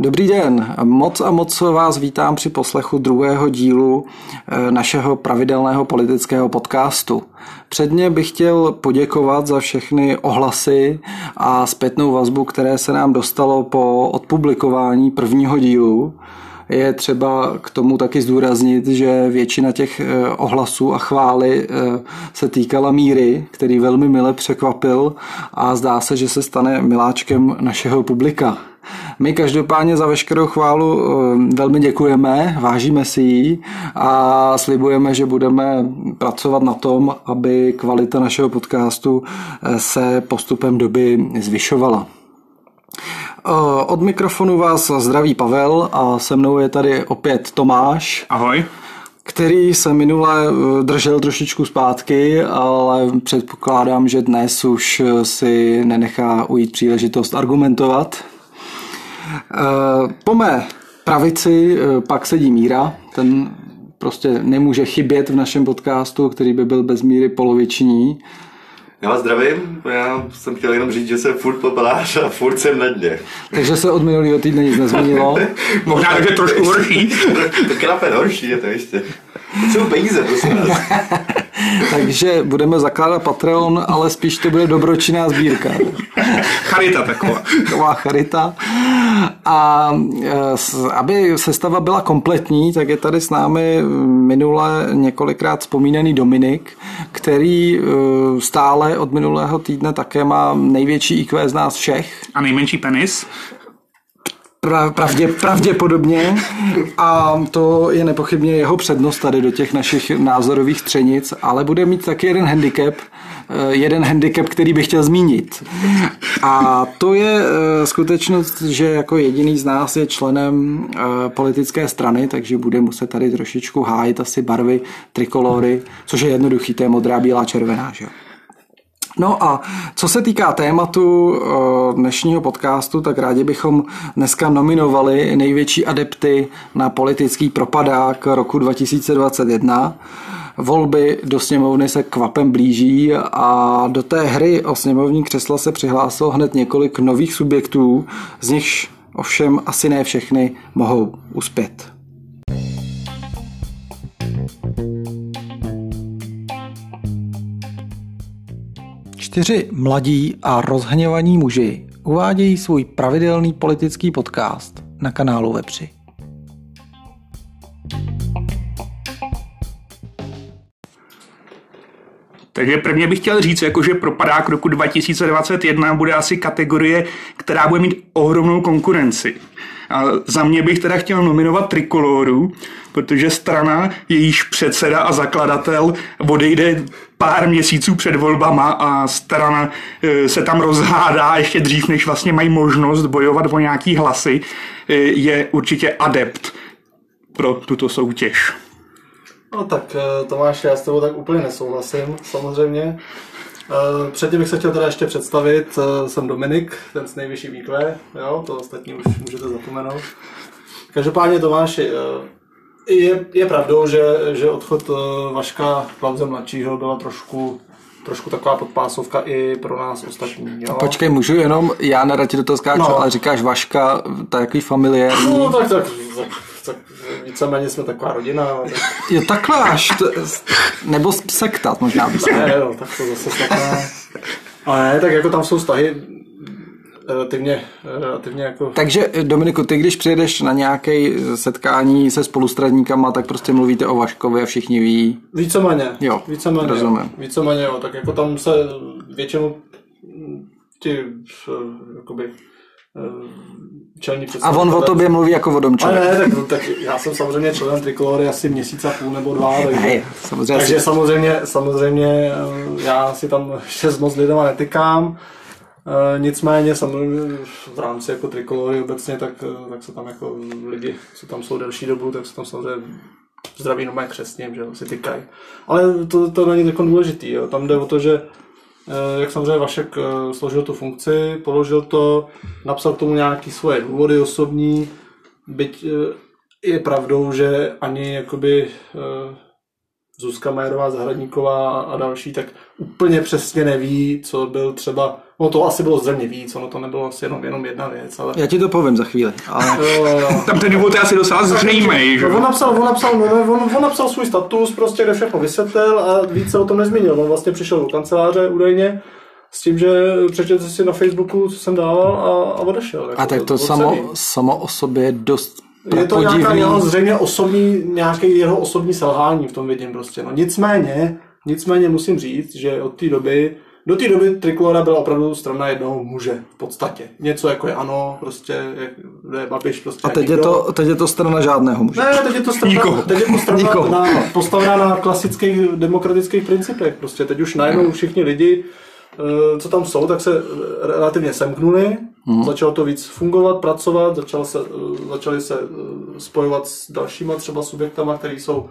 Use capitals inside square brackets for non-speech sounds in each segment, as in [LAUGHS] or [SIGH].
Dobrý den, moc a moc vás vítám při poslechu druhého dílu eh, našeho pravidelného politického podcastu. Předně bych chtěl poděkovat za všechny ohlasy a zpětnou vazbu, které se nám dostalo po odpublikování prvního dílu. Je třeba k tomu taky zdůraznit, že většina těch eh, ohlasů a chvály eh, se týkala míry, který velmi mile překvapil a zdá se, že se stane miláčkem našeho publika. My každopádně za veškerou chválu eh, velmi děkujeme, vážíme si ji a slibujeme, že budeme pracovat na tom, aby kvalita našeho podcastu se postupem doby zvyšovala. Od mikrofonu vás zdraví Pavel a se mnou je tady opět Tomáš. Ahoj který se minule eh, držel trošičku zpátky, ale předpokládám, že dnes už si nenechá ujít příležitost argumentovat. Eh, po mé pravici eh, pak sedí Míra, ten prostě nemůže chybět v našem podcastu, který by byl bez míry poloviční. Já vás zdravím, já jsem chtěl jenom říct, že jsem furt popelář a furt jsem na dně. Takže se od minulého týdne nic nezměnilo. [LAUGHS] Možná, že trošku horší. to krape horší je to ještě. To jsou peníze, prosím vás. [LAUGHS] [LAUGHS] Takže budeme zakládat Patreon, ale spíš to bude dobročinná sbírka. [LAUGHS] charita taková. Taková charita. A e, aby sestava byla kompletní, tak je tady s námi minule několikrát vzpomínaný Dominik, který e, stále od minulého týdne také má největší IQ z nás všech. A nejmenší penis. Pravdě, pravděpodobně a to je nepochybně jeho přednost tady do těch našich názorových střenic, ale bude mít taky jeden handicap, eh, jeden handicap, který bych chtěl zmínit. A to je eh, skutečnost, že jako jediný z nás je členem eh, politické strany, takže bude muset tady trošičku hájit asi barvy trikolory, což je jednoduchý, to je modrá, bílá, červená, že No a co se týká tématu eh, dnešního podcastu, tak rádi bychom dneska nominovali největší adepty na politický propadák roku 2021. Volby do sněmovny se kvapem blíží a do té hry o sněmovní křesla se přihlásilo hned několik nových subjektů, z nichž ovšem asi ne všechny mohou uspět. Čtyři mladí a rozhněvaní muži uvádějí svůj pravidelný politický podcast na kanálu Vepři. Takže prvně bych chtěl říct, jako že propadák roku 2021 bude asi kategorie, která bude mít ohromnou konkurenci. A za mě bych teda chtěl nominovat Trikoloru, protože strana, jejíž předseda a zakladatel odejde pár měsíců před volbama a strana e, se tam rozhádá ještě dřív, než vlastně mají možnost bojovat o nějaký hlasy, e, je určitě adept pro tuto soutěž. No tak e, Tomáš, já s tebou tak úplně nesouhlasím, samozřejmě. Předtím bych se chtěl teda ještě představit, jsem Dominik, ten s nejvyšší výkve, jo, to ostatní už můžete zapomenout. Každopádně Tomáš, je, je pravdou, že, že odchod eh, Vaška Klauze mladšího byla trošku trošku taková podpásovka i pro nás ostatní. Jo? Počkej, můžu jenom, já nerad ti do toho skáču, no. ale říkáš Vaška, takový familiární. No tak, tak, tak, tak víceméně jsme taková rodina. Tak... Jo, takhle až, to, nebo sektat možná. Ne, jo, tak to zase takhle. Ale ne, tak jako tam jsou vztahy relativně, relativně jako... Takže Dominiku, ty když přijedeš na nějaké setkání se spolustradníkama, tak prostě mluvíte o Vaškovi a všichni ví. Víceméně. Jo, víceméně, rozumím. Jo. Víceméně, jo. Tak jako tam se většinou ti jakoby čelní A on o tobě mluví jako o domčovi. Ale ne, tak, tak já jsem samozřejmě členem Trikolory asi měsíc a půl nebo dva, takže, ne, samozřejmě takže samozřejmě, samozřejmě já si tam [LAUGHS] šest moc lidama netykám. E, nicméně samozřejmě v rámci jako trikolory obecně, tak, tak se tam jako lidi, co tam jsou delší dobu, tak se tam samozřejmě zdraví normálně křesním, že si tykají. Ale to, to není tak důležitý. Jo. Tam jde o to, že jak samozřejmě Vašek složil tu funkci, položil to, napsal k tomu nějaké svoje důvody osobní, byť je pravdou, že ani jakoby Zuzka Majerová Zahradníková a další, tak úplně přesně neví, co byl třeba No to asi bylo zřejmě víc, ono to nebylo asi jenom, jenom jedna věc, ale... Já ti to povím za chvíli, ale. [LAUGHS] Tam ten důvod je asi docela zřejmý, že? No, on, napsal, on, napsal, no, on, on, napsal svůj status, prostě kde všechno vysvětlil a víc se o tom nezmínil. On vlastně přišel do kanceláře údajně s tím, že přečetl si na Facebooku, co jsem dával a, a odešel. Jako a tak to od samo, samo o sobě je dost Je to nějaká jeho zřejmě osobní, nějaký jeho osobní selhání v tom vidím prostě. No nicméně, nicméně musím říct, že od té doby, do té doby Trikolora byla opravdu strana jednoho muže v podstatě. Něco jako je ano, prostě, jak je Babiš prostě. A teď je, to, teď je to strana žádného muže. Ne, teď je to strana, Nikoho. teď je to strana Nikoho. na, postavená na klasických demokratických principech. Prostě teď už najednou všichni lidi, eh, co tam jsou, tak se eh, relativně semknuli, Mhm. začalo to víc fungovat, pracovat, začalo se, eh, začali se spojovat s dalšíma třeba subjektama, které jsou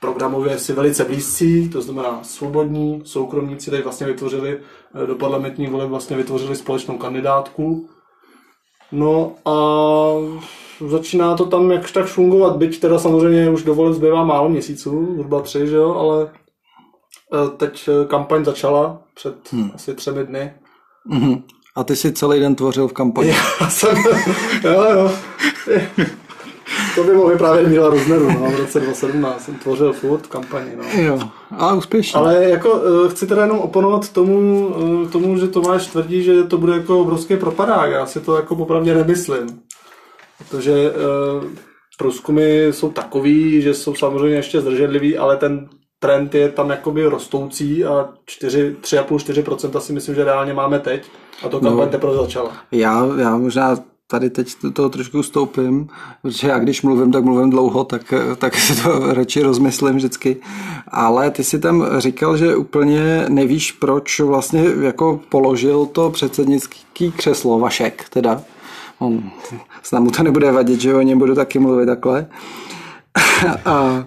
programově si velice blízcí, to znamená svobodní, soukromníci teď vlastně vytvořili eh, do parlamentních voleb vlastně vytvořili společnou kandidátku. No a začíná to tam jakž tak fungovat, byť teda samozřejmě už do voleb zbývá málo měsíců, zhruba tři, že jo, ale eh, teď eh, kampaň začala před hmm. asi třemi dny. Mhm. A ty si celý den tvořil v kampani. [LAUGHS] Já jsem, [LAUGHS] jo, jo. To by mohl vyprávět Míla Rozneru, no, v roce 2017 jsem tvořil furt v kampani, no. Jo, a úspěšně. Ale jako eh, chci teda jenom oponovat tomu, eh, tomu, že Tomáš tvrdí, že to bude jako obrovský propadák. Já si to jako popravdě nemyslím. Protože eh, průzkumy jsou takový, že jsou samozřejmě ještě zdrženlivý, ale ten trend je tam jakoby rostoucí a 4, 3,5-4% si myslím, že reálně máme teď. A to kampaň No. teprve začala. Já, já možná tady teď to, toho trošku stoupím, protože já když mluvím, tak mluvím dlouho, tak, tak si to [LAUGHS] radši rozmyslím vždycky. Ale ty si tam říkal, že úplně nevíš, proč vlastně jako položil to předsednický křeslo Vašek, teda. On, snad mu to nebude vadit, že o něm budu taky mluvit takhle. A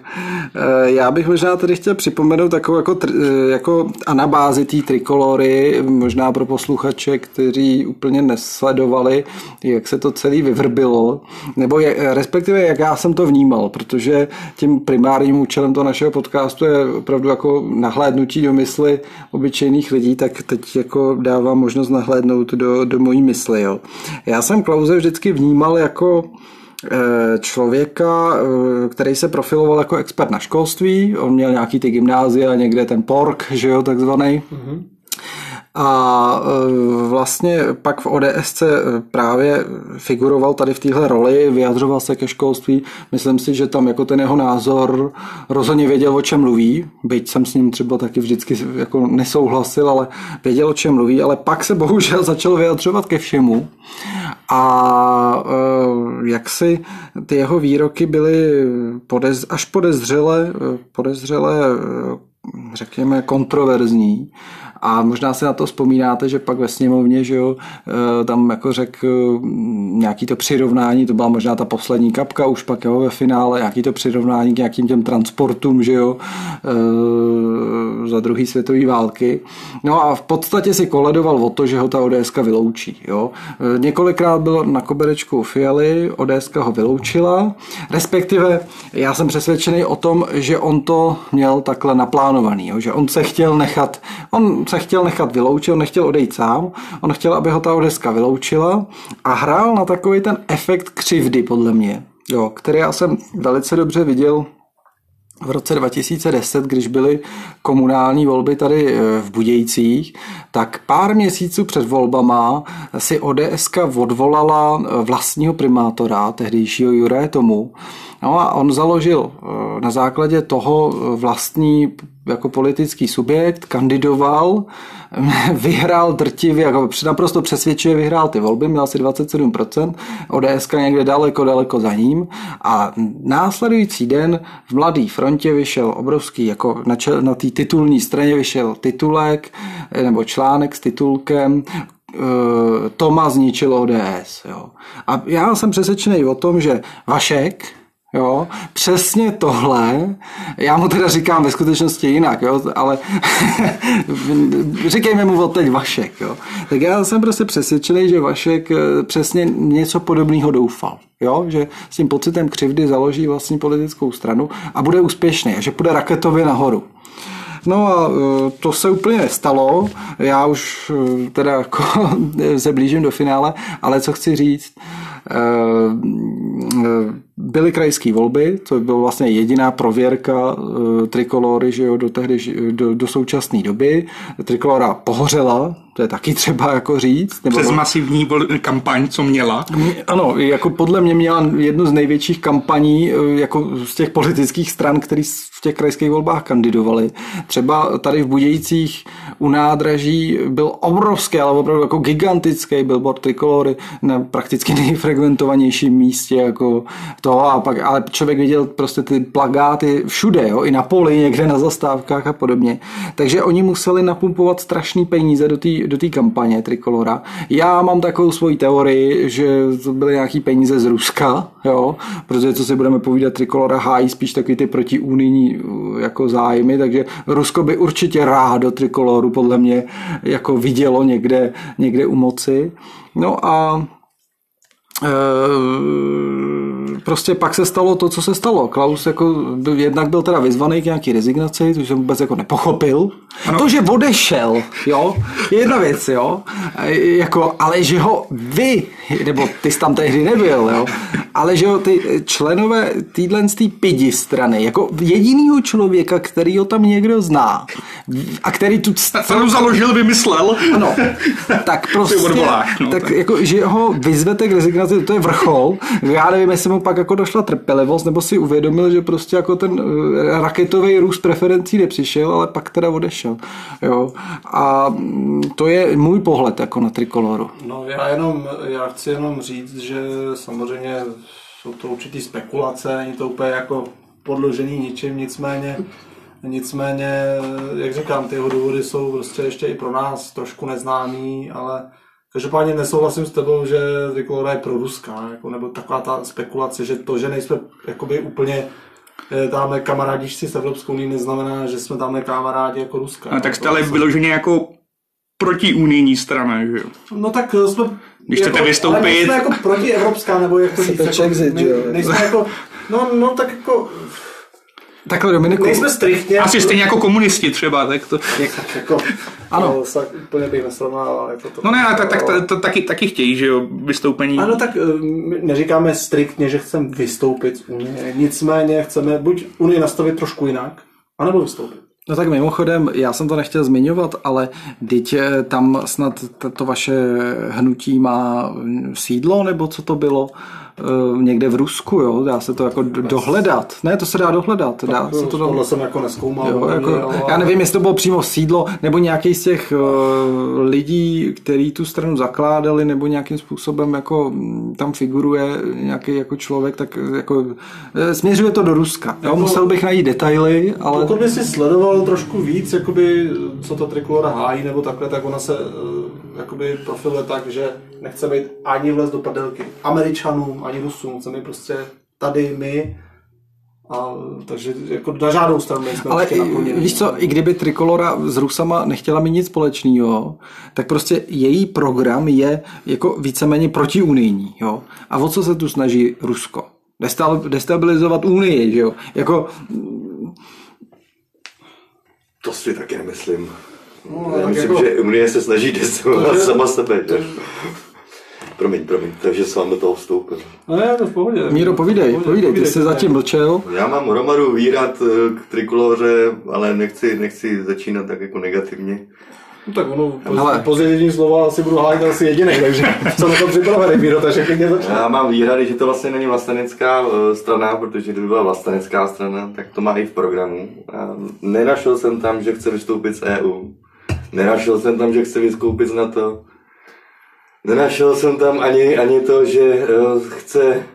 e, já bych možná tady chtěl připomenout takovou jako, tr- e, jako anabázi té trikolory, možná pro posluchače, kteří úplně nesledovali, jak se to celý vyvrbilo, nebo je, respektive jak já jsem to vnímal, protože tím primárním účelem toho našeho podcastu je opravdu jako nahlédnutí do mysli obyčejných lidí, tak teď jako dávám možnost nahlédnout do, do mojí mysli. Jo. Já jsem Klauze vždycky vnímal jako eh, člověka, eh, který se profiloval jako expert na školství. On měl nějaký ty gymnázia, někde ten pork, že jo, takzvaný. A e, vlastně pak v ODSC právě figuroval tady v téhle roli, vyjadřoval se ke školství. Myslím si, že tam jako ten jeho názor rozhodně věděl, o čem mluví, byť jsem s ním třeba taky vždycky jako nesouhlasil, ale věděl, o čem mluví, ale pak se bohužel [LAUGHS] začal vyjadřovat ke všemu. A e, jak si ty jeho výroky byly podez, až podezřele, podezřele řekněme, kontroverzní. A možná si na to vzpomínáte, že pak ve sněmovně, že jo, eh, tam jako řekl nějaký to přirovnání, to byla možná ta poslední kapka, už pak jo, ve finále, nějaký to přirovnání k nějakým těm transportům, že jo, eh, za druhé světové války. No a v podstatě si koledoval o to, že ho ta ODSka vyloučí, jo. Eh, Několikrát byl na koberečku Fialy, ODSka ho vyloučila, respektive já jsem přesvědčený o tom, že on to měl takhle naplánovaný, jo, že on se chtěl nechat, on se chtěl nechat vyloučit, on nechtěl odejít sám, on chtěl, aby ho ta ODSka vyloučila a hrál na takový ten efekt křivdy, podle mě, jo, který já jsem velice dobře viděl v roce 2010, když byly komunální volby tady eh, v Budějcích, tak pár měsíců před volbama si ODSK odvolala eh, vlastního primátora, tehdejšího Juraje Tomu. No a on založil eh, na základě toho vlastní jako politický subjekt, kandidoval, [LAUGHS] vyhrál drtivě, jako naprosto přesvědčivě vyhrál ty volby, měl asi 27%, ODS někde daleko, daleko za ním a následující den v Mladý frontě vyšel obrovský, jako na, čel, na té titulní straně vyšel titulek nebo článek s titulkem Toma zničil ODS. Jo. A já jsem přesvědčený o tom, že Vašek, Jo, přesně tohle, já mu teda říkám ve skutečnosti jinak, jo, ale [LAUGHS] říkejme mu od teď Vašek, jo. Tak já jsem prostě přesvědčený, že Vašek eh, přesně něco podobného doufal, jo, že s tím pocitem křivdy založí vlastní politickou stranu a bude úspěšný že půjde raketově nahoru. No a eh, to se úplně nestalo. Já už eh, teda jako [LAUGHS] se blížím do finále, ale co chci říct, byly krajské volby, to byla vlastně jediná prověrka trikolory že jo, do, tehdy, do, do současné doby. Trikolora pohořela, to je taky třeba jako říct. Nebo Přes masivní kampaň, co měla. Ano, jako podle mě měla jednu z největších kampaní jako z těch politických stran, který v těch krajských volbách kandidovali. Třeba tady v Budějcích u nádraží byl obrovský, ale opravdu jako gigantický billboard trikolory na prakticky nejfrekventovanějším místě jako toho a pak, ale člověk viděl prostě ty plagáty všude, jo, i na poli, někde na zastávkách a podobně. Takže oni museli napumpovat strašný peníze do té do kampaně Trikolora. Já mám takovou svoji teorii, že to byly nějaký peníze z Ruska, jo, protože co si budeme povídat, Trikolora hájí spíš taky ty protiunijní uh, jako zájmy, takže Rusko by určitě rádo Trikoloru podle mě jako vidělo někde, někde u moci. No a e, prostě pak se stalo to, co se stalo. Klaus jako jednak byl teda vyzvaný k nějaký rezignaci, což jsem vůbec jako nepochopil. Ano. To, že odešel, jo, je jedna věc, jo, jako, ale že ho vy, nebo ty jsi tam tehdy nebyl, jo, ale že ho ty členové týhle z pidi strany, jako jedinýho člověka, který ho tam někdo zná a který tu stranu založil, vymyslel. Ano, tak [LAUGHS] prostě, odvolách, no, tak, tak, jako, že ho vyzvete k rezignaci, to je vrchol. Já nevím, jestli mu pak jako došla trpělivost, nebo si uvědomil, že prostě jako ten eh, raketový růst preferencí nepřišel, ale pak teda odešel. Jo. A mm, to je můj pohled jako na trikoloru. No já jenom, já chci jenom říct, že samozřejmě jsou to určitý spekulace, není to úplně jako podložený ničím, nicméně Nicméně, jak říkám, ty jeho důvody jsou prostě ještě i pro nás trošku neznámý, ale každopádně nesouhlasím s tebou, že Trikolora je pro Ruska, jako, nebo taková ta spekulace, že to, že nejsme jakoby úplně eh, tamhle kamarádíš si s Evropskou unii, neznamená, že jsme tamhle kamarádi jako Ruska. A tak jste ale vyloženě jako protiunijní strana, že jo? No tak eh, jsme... Když chcete jako, vystoupit... Ale jsme jako protievropská, nebo jak to [LAUGHS] říct, jako, ne, nejsme jako... No, no tak jako Takhle Dominiku. Nejsme striktně. Asi stejně jako komunisti třeba, tak to... [LAUGHS] jako, ano. To, úplně bych nesrovnával. Jako to, no ne, tak, tak to, to, taky, taky chtějí, že jo, vystoupení. Ano, tak eh, my neříkáme striktně, že chceme vystoupit z Unie. Nicméně chceme buď Unii nastavit trošku jinak, anebo vystoupit. No tak mimochodem, já jsem to nechtěl zmiňovat, ale teď eh, tam snad to vaše hnutí má sídlo, nebo co to bylo? Eh, někde v Rusku, jo, dá se to jako dohledat. Ne, to se dá dohledat. Dá tak, se to tohle jsem jako neskoumal. Jo, jako, jo, já nevím, jestli to bylo přímo sídlo, nebo nějaký z těch uh, lidí, který tu stranu zakládali, nebo nějakým způsobem jako mm, tam figuruje nějaký jako člověk, tak jako eh, směřuje to do Ruska. Jo, jako, musel bych najít detaily, ale... Pokud by si sledoval trošku víc, jakoby, co to trikolora hájí, nebo takhle, tak ona se jakoby profiluje tak, že nechce být ani vlez do padelky Američanům, ani Rusům, chceme prostě tady my, a, takže jako na žádnou stranu nejsme Ale i, víš co, i kdyby Trikolora s Rusama nechtěla mít nic společného, tak prostě její program je jako víceméně protiunijní, jo. A o co se tu snaží Rusko? Destabilizovat Unii, že jo. Jako... To si taky nemyslím. No, Já myslím, jako... že Unie se snaží [LAUGHS] destabilizovat sama sebe. Že? Promiň, promiň, takže jsem vám do toho vstoupil. No ne, to v pohodě. Míro, povídej, povídej, povídej, ty jsi zatím mlčel. Já mám hromadu výrad eh, k trikoloře, ale nechci, nechci začínat tak jako negativně. No tak ono, ale... pozitivní slova asi budu hájit asi jediný, takže [LAUGHS] co na to připravený, Míro, takže klidně začne. Já mám výhrady, že to vlastně není vlastenecká eh, strana, protože kdyby byla vlastenecká strana, tak to má i v programu. A nenašel jsem tam, že chce vystoupit z EU. Nenašel jsem tam, že chce vystoupit z NATO. Nenašel jsem tam ani, ani to, že eh, chce,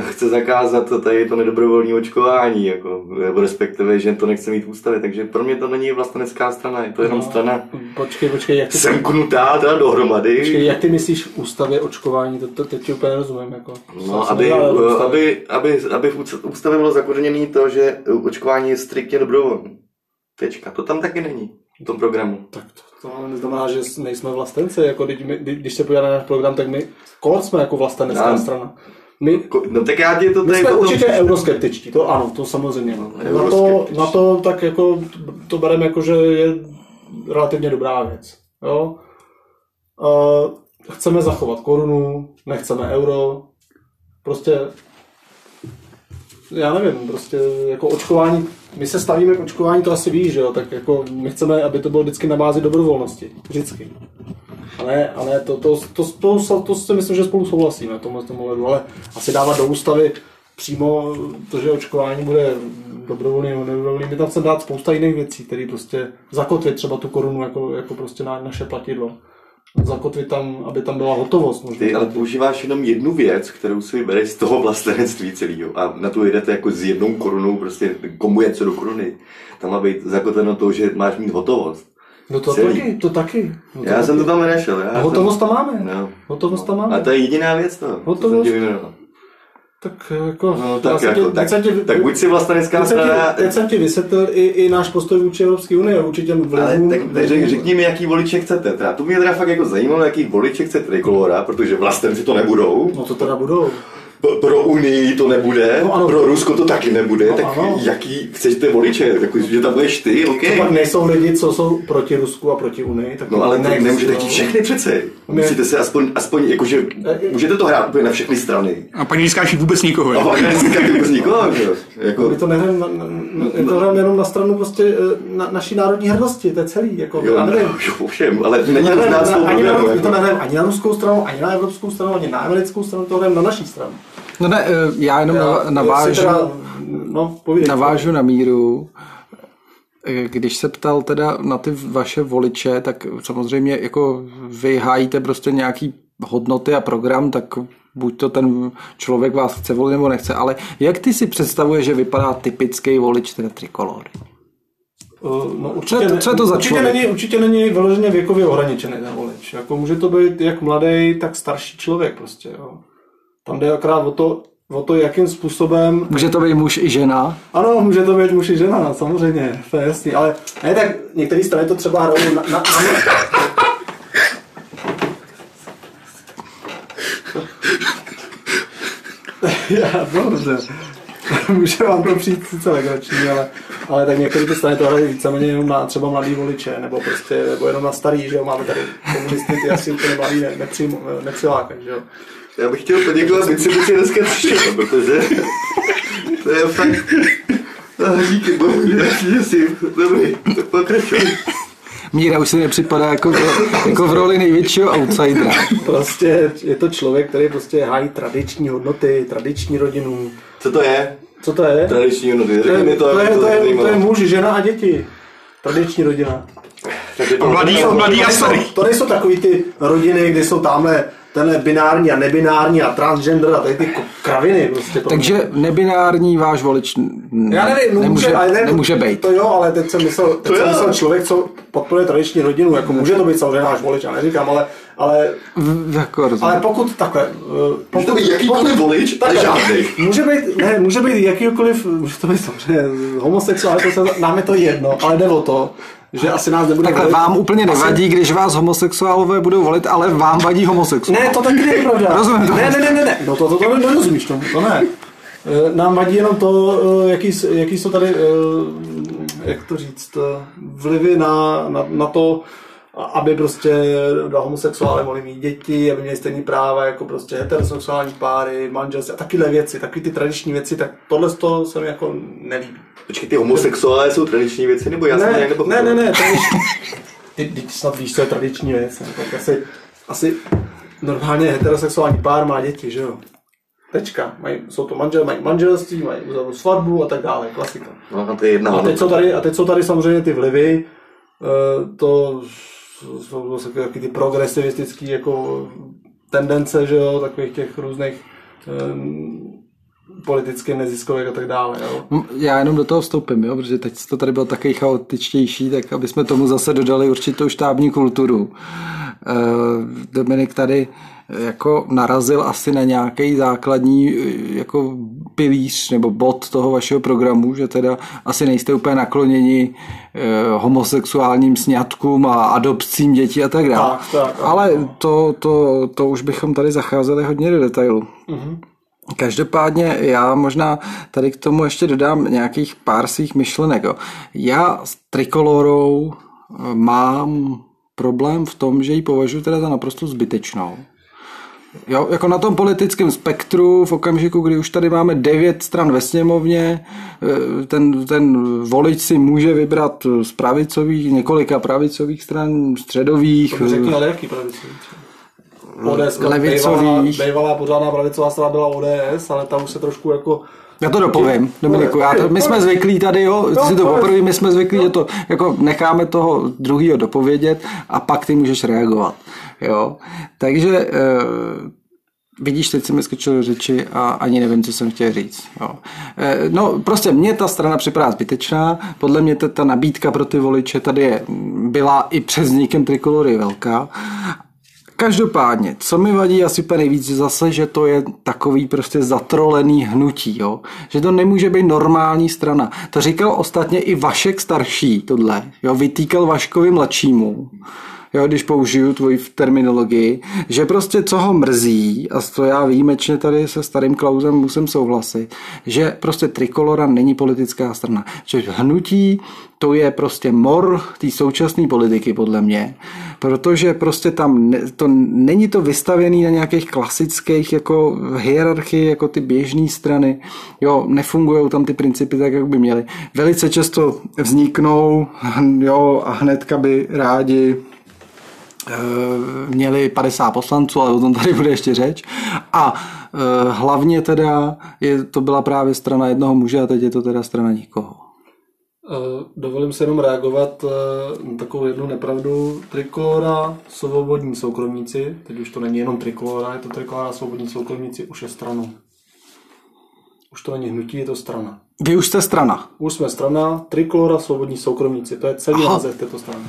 chce zakázat to tady to nedobrovolné očkování, jako, nebo respektive, že to nechce mít v ústavě, takže pro mě to není vlastenecká strana, je to jenom no, strana počkej, počkej, jak ty semknutá teda dohromady. Počkej, jak ty myslíš v ústavě očkování, to, to teď úplně rozumím. Jako, no, aby, aby, aby, aby v ústavě bylo zakořeněné to, že očkování je striktně dobrovolné. Tečka, to tam taky není v tom programu. Tak to, to ale neznamená, že nejsme vlastenci. Jako, když, my, když se podíváme na náš program, tak my kor jsme jako vlastenecká Já. strana. My, No tak já ti to my tady jsme potom... určitě euroskeptičtí, to ano, to samozřejmě. No. Na, to, na to tak jako to bereme jako, že je relativně dobrá věc. Jo? Uh, chceme zachovat korunu, nechceme euro, prostě já nevím, prostě jako očkování, my se stavíme k očkování, to asi víš, že jo, tak jako my chceme, aby to bylo vždycky na bázi dobrovolnosti, vždycky. A ne, a ne to, to, to, to, to, to si myslím, že spolu souhlasíme v tomhle tom ohledu, ale asi dávat do ústavy přímo to, že očkování bude dobrovolný nebo nedobrovolný, my tam chceme dát spousta jiných věcí, které prostě zakotvit třeba tu korunu jako, jako prostě na, naše platidlo. Zakotvit tam, aby tam byla hotovost. Možná. Ty ale používáš jenom jednu věc, kterou si vybereš z toho vlastenectví celého a na to jedete jako s jednou korunou, prostě komu je co do koruny. Tam má být zakotveno to, že máš mít hotovost. No to celý. taky, to taky. No to Já taky. jsem to tam. Já A hotovost jsem... tam máme. No. Hotovost tam máme. A to je jediná věc to. co Hotovost. vyjmenoval. Tak jako... No tak jsem jako, ti- tak, jsem ti- tak buď si vlastenecká strana, Teď jsem ti vysvětlil i, i náš postoj vůči Evropské unii a vůči těm vlivům. ale tak vlivům- řek, řekni mi, jaký voliče chcete. Teda, to mě teda fakt jako zajímalo, jaký voliče chce Trikolora, protože vlastenci to nebudou. No to teda budou. Pro Unii to nebude, No ano. pro Rusko to taky nebude, No tak ano. jaký chcete voliče? Jako, že tam budeš ty, OK? To pak nejsou lidi, co jsou proti Rusku a proti Unii. Tak No ale to neexistují. nemůžete chtít všechny přece. My- Musíte se aspoň, aspoň jakože, můžete to hrát úplně na všechny strany. A pak nezískáš vůbec nikoho. A jo? pak nezískáte vůbec nikoho? Jako, My to nehrajeme na, na, na, to hrajeme jenom na stranu prostě eh, na, naší národní hrdosti, to je celý. Jako, jo, nevím. jo, ovšem, ale není to z nás ani, na, problému. my to Jako. nehrajeme ani na ruskou stranu, ani na evropskou stranu, ani na americkou stranu, to hrajeme na naší stranu. No ne, eh, já jenom Já- navážu, teda- no, povídej. navážu na míru. Eh, Když se ptal teda na ty vaše voliče, tak samozřejmě jako vy hájíte prostě nějaký hodnoty a program, tak buď to ten člověk vás chce volit nebo nechce, ale jak ty si představuješ, že vypadá typický volič teda trikolory? Uh, No, Co je to- co je to za určitě člověk? není, určitě není vyloženě věkově ohraničený ten volič. Jako může to být jak mladý, tak starší člověk prostě. Jo. Tam jde akorát o to, o to, jakým způsobem... Může to být muž i žena? Ano, může to být muž i žena, samozřejmě, to je jasný, ale ne, tak některé strany to třeba hrajou na, na, na, [LAUGHS] Já, no, dobře. [LAUGHS] Může vám to přijít sice legrační, ale, ale tak některé ty strany to hrají víceméně jenom na třeba mladý voliče, nebo prostě, nebo jenom na starý, že jo, máme tady komunisty, ty asi úplně mladý ne, nepřilákají, že jo. Já bych chtěl poděkovat Mitsubishi dneska přišel, protože to je fakt... Ah, díky bohu, že si, dobrý, tak pokračuj. Míra už si nepřipadá jako, jako v roli největšího outsidera. Prostě je to člověk, který prostě hájí tradiční hodnoty, tradiční rodinu. Co to je? Co to je? Tradiční hodnoty, To je, mi to, to, je, to, je, to je muž, žena a děti. Tradiční rodina. A mladý, mladý a starý. nejsou, to nejsou takový ty rodiny, kde jsou tamhle tenhle binární a nebinární a transgender a tady ty kraviny prostě. pro mě. Takže nebinární váš volič n- já nevím, no nemůže, může, ale ne, nemůže být. To jo, ale teď jsem myslel, teď To jsem jo. myslel člověk, co podporuje tradiční rodinu, jako může to být samozřejmě náš volič, já neříkám, ale, ale, V- Jako ale pokud takhle, eh, Může pokud, to být jakýkoliv volič, ale Takhle. žádný. Může být, ne, může být jakýkoliv, může to být samozřejmě homosexuál, to se, nám je to jedno, ale jde o to, že asi nás nebude Takhle volit. vám úplně Asi- nevadí, když vás homosexuálové budou volit, ale vám vadí homosexuál. Ne, to taky není pravda. Rozumím to. Ne, ne, ne, ne, ne. No to, to, to nerozumíš tomu, to ne. Eh, Nám vadí jenom to, eh, jaký, jaký jsou tady, eh, jak to říct, vlivy na, na, na to, aby prostě na homosexuále mohli mít děti, aby měli stejné práva jako prostě heterosexuální páry, manželství a takovéhle věci, takové ty tradiční věci, tak tohle z toho se mi jako nelíbí. Počkej, ty homosexuálé jsou tradiční věci, nebo já Ne, nějak nepochopil? ne, ne, ne, to je, [LAUGHS] ty, ty snad víš, co je tradiční věc, ne? tak asi, asi normálně heterosexuální pár má děti, že jo? Tečka. Mají, jsou to manžel, mají manželství, mají uzavřenou svatbu a tak dále, klasika. No, a to je jedna A teď jsou tady, a teď jsou tady samozřejmě ty vlivy, eh, to jsou zase taky ty progresivistické jako tendence, že jo, takových těch různých politických neziskovek a tak dále, jo. Já jenom do toho vstoupím, jo, protože teď to tady bylo taky chaotičtější, tak aby jsme tomu zase dodali určitou štábní kulturu. Eh, Dominik tady jako narazil asi na nějaký základní eh, jako pilíř nebo bod toho vašeho programu, že teda asi nejste úplně nakloněni eh, homosexuálním sňatkům a adopcím dětí a tak dále. Tak, tak. Ale to, to, to už bychom tady zacházeli hodně do detailu. Každopádně já možná tady k tomu ještě dodám nějakých pár svých myšlenek. jo. Já s trikolorou eh, mám problém v tom, že ji považuji teda za naprosto zbytečnou. Jo, jako na tom politickém spektru, v okamžiku, kdy už tady máme devět stran ve sněmovně, eh, ten, ten volič si může vybrat z pravicových, několika pravicových stran, středových, To řekni, ale jaký pravicový? ODS, Levicových. Bývalá, bývalá pořádná pravicová strana byla ODS, ale ta už se trošku jako Já to dopovím, Dominiku. Já to, my jsme zvyklí tady, jo, si to poprvé, my jsme zvyklí, že to jako necháme toho druhého dopovědět a pak ty můžeš reagovat. Jo. Takže e, vidíš, teď si mi skočil do řeči a ani nevím, co jsem chtěl říct. Jo. E, no, prostě mně ta strana připadá zbytečná, podle mě ta, ta nabídka pro ty voliče tady je, byla i přes vznikem trikolory velká Každopádně, co mi vadí asi úplně nejvíc, zase, že to je takový prostě zatrolený hnutí, jo? že to nemůže být normální strana. To říkal ostatně i Vašek starší tohle, jo? vytýkal Vaškovi mladšímu, jo, když použiju tvoji terminologii, že prostě co ho mrzí, a to já výjimečně tady se starým Klausem musím souhlasit, že prostě trikolora není politická strana. Že hnutí to je prostě mor té současné politiky, podle mě, protože prostě tam ne, to, není to vystavený na nějakých klasických jako hierarchii, jako ty běžné strany, jo, nefungují tam ty principy tak, jak by měly. Velice často vzniknou, jo, a hnedka by rádi měli 50 poslanců, ale o tom tady bude ještě řeč. A eh, hlavně teda je, to byla právě strana jednoho muže a teď je to teda strana nikoho. Eh, Dovolím se jenom reagovat eh, na takovou jednu nepravdu. Trikolora, svobodní soukromníci, teď už to není jenom trikolora, je to trikolora, svobodní soukromníci, už je stranou. Už to není hnutí, je to strana. Vy už jste strana. Už jsme strana, trikolora, svobodní soukromníci, to je celý název této strany.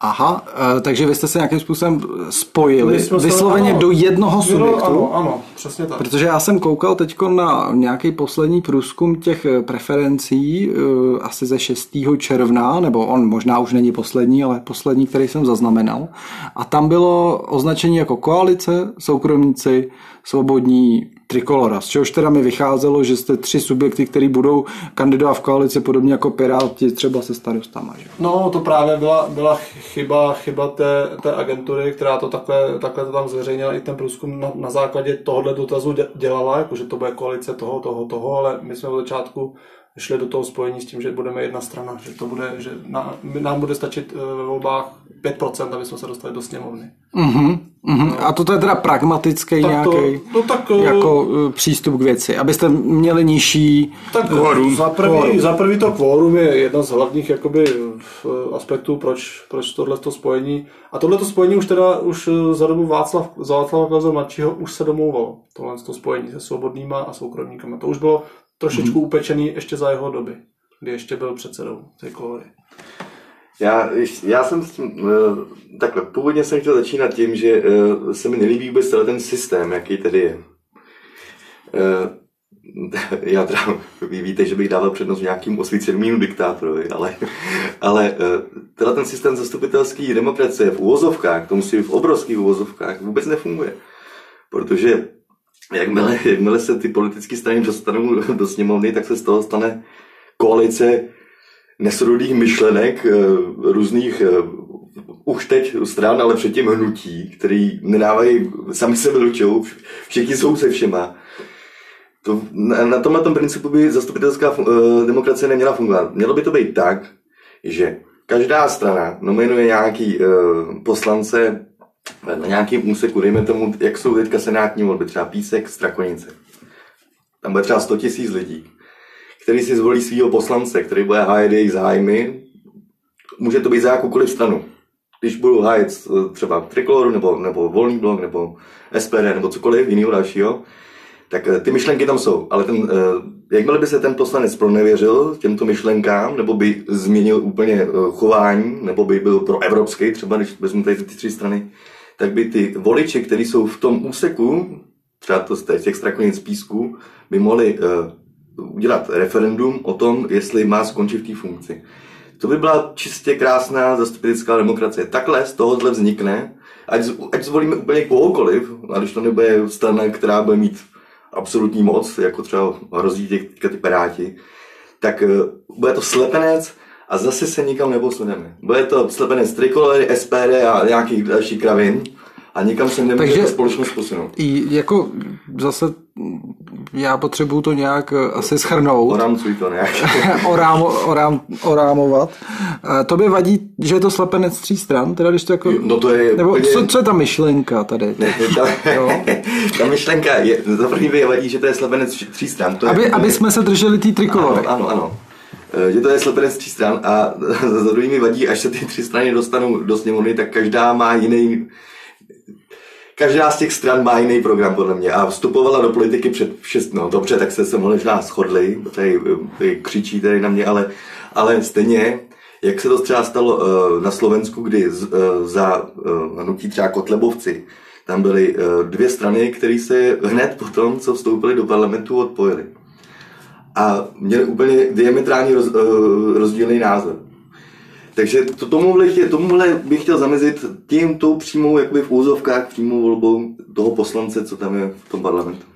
Aha, eh, takže vy jste se nějakým způsobem spojili, vysloveně ano. do jednoho subjektu. Ano, ano, přesně tak. Protože já jsem koukal teď na nějaký poslední průzkum těch eh, preferencí, eh, asi ze 6. června, nebo on možná už není poslední, ale poslední, který jsem zaznamenal. A tam bylo označení jako koalice, soukromníci, svobodní trikolora, z čehož teda mi vycházelo, že jste tři subjekty, které budou kandidovat v koalici, podobně jako Piráti, třeba se starostama. Že? No, to právě byla, byla chyba, chyba té, té agentury, která to takhle, takhle to tam zveřejnila i ten průzkum na, na základě tohohle dotazu dě- dělala, jakože to bude koalice toho, toho, toho, ale my jsme od začátku šli do toho spojení s tím, že budeme jedna strana, že to bude, že na, nám bude stačit eh, ve volbách 5%, aby jsme se dostali do sněmovny. Mhm, mhm. A toto je teda pragmatický Tak to- nějaký no tak, eh, jako eh, přístup k věci, abyste měli nižší Tak Kvórum. za prvý, za prvý to kvórum je jedna z hlavních jakoby, v- aspektů, proč, proč tohle to spojení. A tohle to spojení už teda už za dobu Václav, za Václava Klauze mladšího už se domlouvalo. Tohle to spojení se svobodnýma a soukromníkama. To už bylo trošičku upečený ještě za jeho doby, kdy ještě byl předsedou Trikolory. Já, ještě- já jsem s tím, eh, takhle, původně jsem chtěl začínat tím, že eh, se mi nelíbí vůbec celý ten systém, jaký tady je. Eh, [LAUGHS] Já teda, vy víte, že bych dával přednost nějakým osvíceným diktátorovi, ale, ale tenhle ten systém zastupitelské demokracie v úvozovkách, to musí být v obrovských úvozovkách, vůbec nefunguje. Protože jakmile, [LAUGHS] jakmile se ty politické strany dostanou do sněmovny, tak se z toho stane koalice nesrodých myšlenek, eh, různých eh, už teď stran, ale předtím hnutí, který nedávají sami do čeho, všichni jsou se všema. To, na, na tomhle tom principu by zastupitelská uh, demokracie neměla fungovat. Mělo by to být tak, že každá strana nominuje nějaký uh, poslance na nějakým úseku, dejme tomu, jak jsou teďka senátní volby, třeba Písek, Strakonice. Tam bude třeba 100 tisíc lidí, který si zvolí svého poslance, který bude hájet jejich zájmy. Může to být za jakoukoliv stranu. Když budu hájet eh, třeba Trikoloru, nebo, nebo Volný blok, nebo SPD, nebo cokoliv jiného dalšího, tak eh, ty myšlenky tam jsou, ale ten, eh, jakmile by se ten poslanec pronevěřil těmto myšlenkám, nebo by změnil úplně chování, nebo by byl pro evropský, třeba když vezmu tady ty tři strany, tak by ty voliči, kteří jsou v tom úseku, třeba to z těch- těch strakonic písku, by mohli uh, udělat referendum o tom, jestli má skončit v té funkci. To by byla čistě krásná zastupitelská demokracie. Takhle z tohohle vznikne, ať, ať zvolíme úplně kohokoliv, a když to nebude strana, která bude mít absolutní moc, jako třeba hrozí teďka ty Piráti, tak eh, bude to slepenec a zase se nikam neposuneme. Bude to slepenec Trikolory, SPD a nějakých dalších kravin a nikam se nemůže Takže- ta společnost posunout. I jako zase já potřebuju to nějak eh, asi schrnout. Oramcuj to nějak. [LAUGHS] Orám, orám, orámovat. Eh, Tobě vadí, že je to slepenec tří stran? Teda když to jako... No to je Nebo úplně- co, co je ta myšlenka tady? Ne, ta, [LAUGHS] ta myšlenka je, za první mi vadí, že to je slepenec tří stran. To je, Aby, to aby je, jsme se drželi té trikolory. Ano, ano, ano. Eh, Že to je slepenec tří stran a [LAUGHS] za druhý mi vadí, až se ty tři strany dostanou do sněmovny, tak každá má jiný Každá z těch stran má jiný program, podle mě. A vstupovala do politiky před šest, no dobře, tak se se možná shodli, tady, tady křičí tady na mě, ale, ale stejně, jak se to třeba stalo uh, na Slovensku, kdy z, uh, za uh, hnutí třeba Kotlebovci, tam byly uh, dvě strany, které se hned po tom, co vstoupili do parlamentu, odpojily. A měli úplně diametrálně roz, uh, rozdílný názor. Takže to, tomuhle, tomuhle bych chtěl zamezit tím, tou přímou, jakoby v úzovkách, přímou volbou toho poslance, co tam je v tom parlamentu.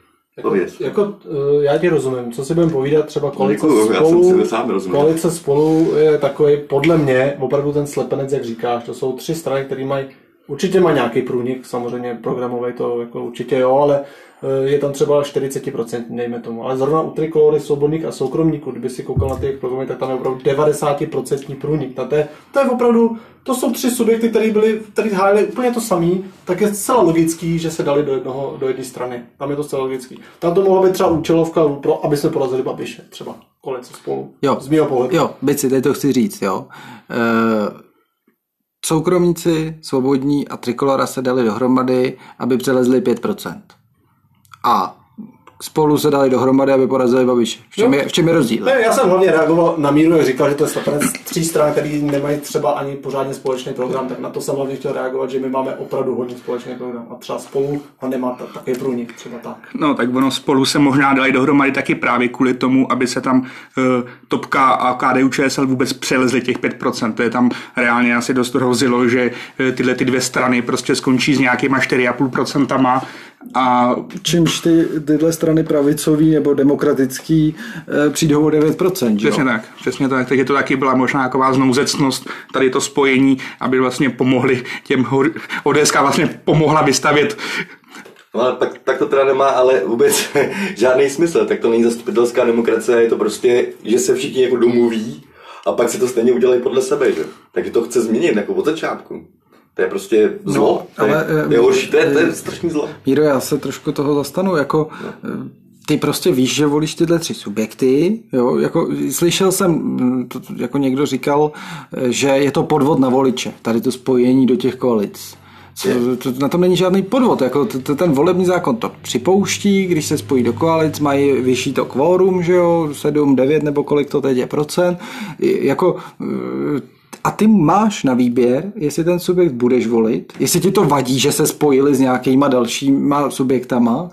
Pověď. Jako, eh, já ti rozumím, co si budeme povídat, třeba koalice Děkuju, já spolu, sám koalice spolu je takový, podle mě, opravdu ten slepenec, jak říkáš, to jsou tři strany, které mají, určitě má nějaký průnik, samozřejmě programový to jako určitě jo, ale eh, je tam třeba 40%, dejme tomu. Ale zrovna u Trikolory, Svobodných a soukromníků, kdyby si koukal na ty jejich programy, tak tam je opravdu 90% průnik. To je, to je opravdu, to jsou tři subjekty, které byly, které hájili úplně to samý, tak je zcela logický, že se dali do jednoho, do jedné strany. Tam je to zcela logický. Tam to mohla být třeba účelovka, pro, aby jsme porazili Babiše, třeba koalice spolu. Jo. Z mého pohledu. Jo, Bici, teď to chci říct, jo. E, soukromníci, svobodní a trikolora se dali dohromady, aby přelezli 5%. A spolu se dali dohromady, aby porazili Babiše. V čem, je, v čem je rozdíl? Ne, já jsem hlavně reagoval na míru, jak říkal, že to je slepenec tří stran, který nemají třeba ani pořádně společný program, tak na to jsem hlavně chtěl reagovat, že my máme opravdu hodně společný program a třeba spolu ho nemá ta, takový průnik, třeba tak. No, tak ono spolu se možná dali dohromady taky právě kvůli tomu, aby se tam uh, Topka a KDU ČSL vůbec přelezli těch 5%. To je tam reálně asi dost hrozilo, že uh, tyhle ty dvě strany prostě skončí s nějakýma 4,5% a Čímž ty, tyhle strany pravicový nebo demokratický e, přijdou o 9%, že Přesně jo? tak, přesně tak. Takže to taky byla možná taková znouzecnost, tady to spojení, aby vlastně pomohli těm, hor- ODS vlastně pomohla vystavět No ale tak, tak to teda nemá ale vůbec [LAUGHS] žádný smysl. Tak to není zastupitelská demokracie, je to prostě, že se všichni jako domluví a pak si to stejně udělají podle sebe, že? Takže to chce změnit jako od začátku. To je prostě zlo. No, to, je, ale, to je eh, horší, to je, to je strašný zlo. Míro, já se trošku toho zastanu, jako eh, ty prostě víš, že volíš tyhle tři subjekty, jo, jako slyšel jsem, mm, to, jako někdo říkal, eh, že je to podvod na voliče, tady to spojení do těch koalic. Co, to, na tom není žádný podvod, jako t, t, ten volební zákon to připouští, když se spojí do koalic, mají vyšší to kvórum, že jo, 7, 9 nebo kolik to teď je procent, jako eh, a ty máš na výběr, jestli ten subjekt budeš volit, jestli ti to vadí, že se spojili s nějakýma dalšíma subjektama,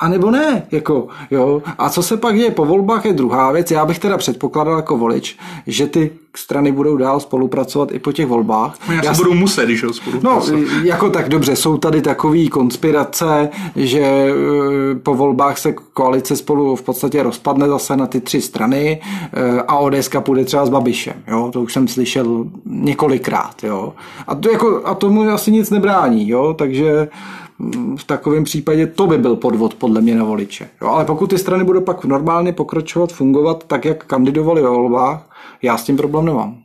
a nebo ne, jako, jo. A co se pak děje po volbách je druhá věc. Já bych teda předpokládal jako volič, že ty strany budou dál spolupracovat i po těch volbách. Já Já se budou muset, když ho spolu. No, jako tak dobře, jsou tady takové konspirace, že e, po volbách se koalice spolu v podstatě rozpadne zase na ty tři strany e, a ODS půjde třeba s Babišem, jo, to už jsem slyšel několikrát, jo. A, to jako, a tomu asi nic nebrání, jo, takže v takovém případě to by byl podvod podle mě na voliče. Jo, ale pokud ty strany budou pak normálně pokračovat, fungovat tak, jak kandidovali ve volbách, já s tím problém nemám.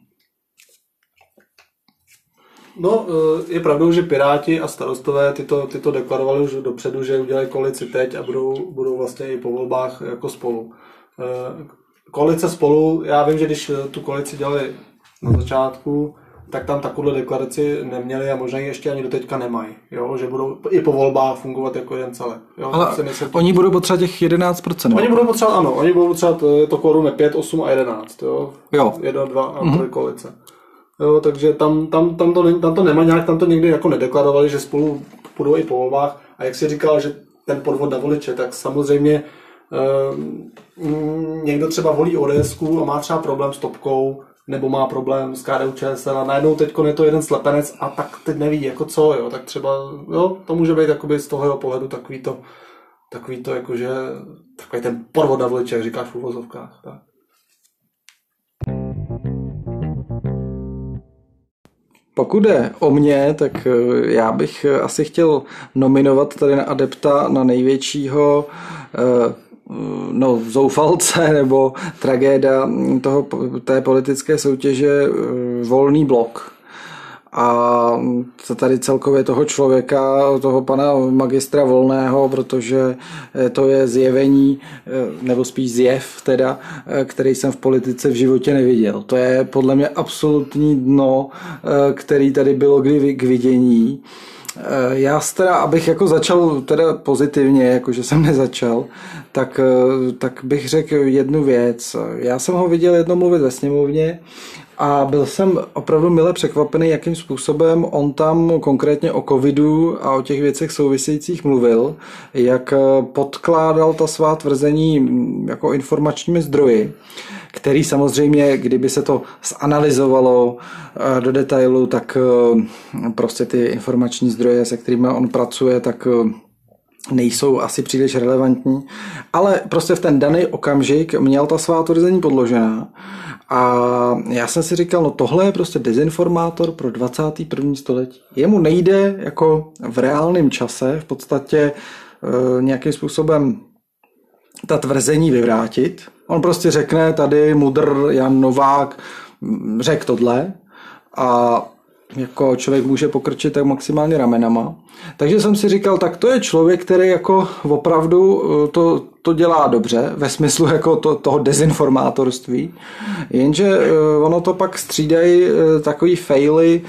No, eh, je pravdou, že Piráti a starostové tyto, tyto deklarovali už dopředu, že udělají koalici teď a budou, budou vlastně i po volbách jako spolu. Eh, Koalice spolu, já vím, že když tu koalici dělali na začátku, tak tam takovou deklaraci neměli a možná ji ještě ani doteďka nemají. Jo? Že budou i po volbách fungovat jako jeden celek. Jo? Ale si myslím- oni budou potřebovat těch 11%. Oni budou potřebovat, ano, oni budou potřebovat eh, to kvorum je 5, 8 a 11, jo? Jo. 1, 2 a mm-hmm. koalice. Jo, takže tam, tam, tam, to, tam to nemá nějak, tam to někdy jako nedeklarovali, že spolu půjdou i po volbách. A jak si říkal, že ten podvod na voliče, tak samozřejmě um, někdo třeba volí ODS a má třeba problém s topkou, nebo má problém s KDU ČSL a najednou teď je to jeden slepenec a tak teď neví, jako co, jo, tak třeba, jo, to může být jakoby z toho jeho pohledu takový to, takový to jakože, takový ten podvod na voliče, jak říkáš v uvozovkách. Tak. Pokud jde o mě, tak eh, já bych eh, asi chtěl nominovat tady na adepta na největšího eh, no, zoufalce [LAUGHS] nebo tragéda toho, té politické soutěže volný blok a tady celkově toho člověka, toho pana magistra Volného, protože eh, to je zjevení, eh, nebo spíš zjev teda, eh, který jsem v politice v životě neviděl. To je podle mě absolutní dno, který tady bylo kdy k vidění. Já teda, abych jako začal teda pozitivně, jakože jsem [LAUGHS] nezačal, tak, tak bych řekl jednu věc. Já jsem ho viděl jednou mluvit ve sněmovně a byl jsem opravdu mile překvapený, jakým způsobem on tam konkrétně o covidu a o těch věcech souvisejících mluvil, jak podkládal ta svá tvrzení jako informačními zdroji, který samozřejmě, kdyby se to zanalizovalo eh, do detailu, tak eh, prostě ty informační zdroje, se kterými on pracuje, tak eh, nejsou asi příliš relevantní, ale prostě v ten daný okamžik měl ta svá tvrzení podložená a já jsem si říkal, no tohle je prostě dezinformátor pro 21. století. Jemu nejde jako v reálném čase v podstatě e, nějakým způsobem ta tvrzení vyvrátit. On prostě řekne tady mudr Jan Novák řekl tohle a jako člověk může pokrčit tak maximálně ramenama. Takže jsem si říkal, tak to je člověk, který jako opravdu eh, to, to dělá dobře, ve smyslu jako to, toho dezinformátorství, jenže eh, ono to pak střídají eh, takový faily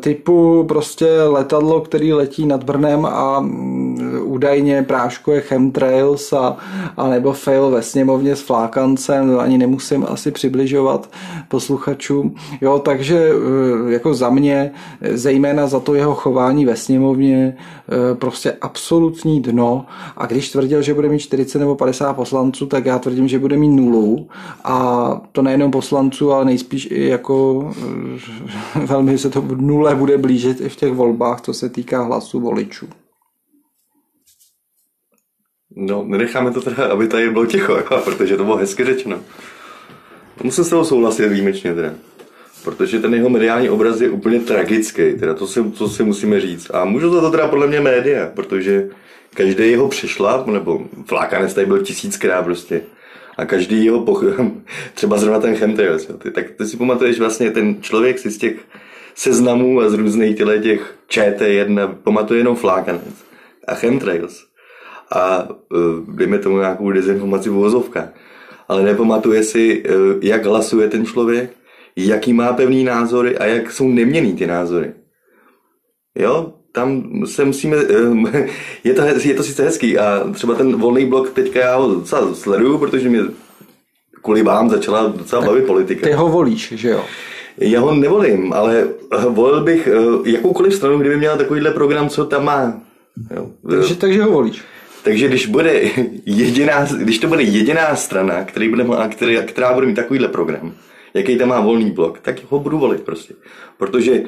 typu prostě letadlo, který letí nad Brnem a mm, údajně práškuje chemtrails a, a nebo fail ve sněmovně s flákancem, ani nemusím asi přibližovat posluchačům. Jo, takže jako za mě, zejména za to jeho chování ve sněmovně, eh, prostě absolutní dno a když tvrdil, že bude mít 40 nebo 50 poslanců, tak já tvrdím, že bude mít nulu a to nejenom poslanců, ale nejspíš i jako eh, [LAUGHS] velmi se to nule bude blížit i v těch volbách, co se týká hlasu voličů. No, nenecháme to teda, aby tady bylo ticho, protože to bylo hezky řečeno. Musím s toho souhlasit výjimečně teda protože ten jeho mediální obraz je úplně tragický, teda to si, to si musíme říct. A můžu to, to teda podle mě média, protože každý jeho přešla, nebo flákanec tady byl tisíckrát prostě, a každý jeho, poch... [LAUGHS] třeba zrovna ten chemtrails, ty, tak ty si pamatuješ vlastně, ten člověk si z těch seznamů a z různých těch ČT1 pamatuje jenom flákanec a chemtrails a uh, dejme tomu nějakou dezinformaci v vozovkách. Ale nepamatuje si, uh, jak hlasuje ten člověk, jaký má pevný názory a jak jsou neměný ty názory. Jo, tam se musíme, eh, [LAUGHS] je to, je to sice hezký a třeba ten volný blok teďka já ho docela sleduju, protože mě kvůli vám začala docela bavit politika. Ty ho volíš, že jo? Já ho nevolím, ale volil bych jakoukoliv stranu, kdyby měla takovýhle program, co tam má. Jo. Takže, takže ho volíš. Takže když bude jediná, když to bude jediná strana, který bude, která, která bude mít takovýhle program, jaký tam má volný blok, tak ho budu volit prostě. Protože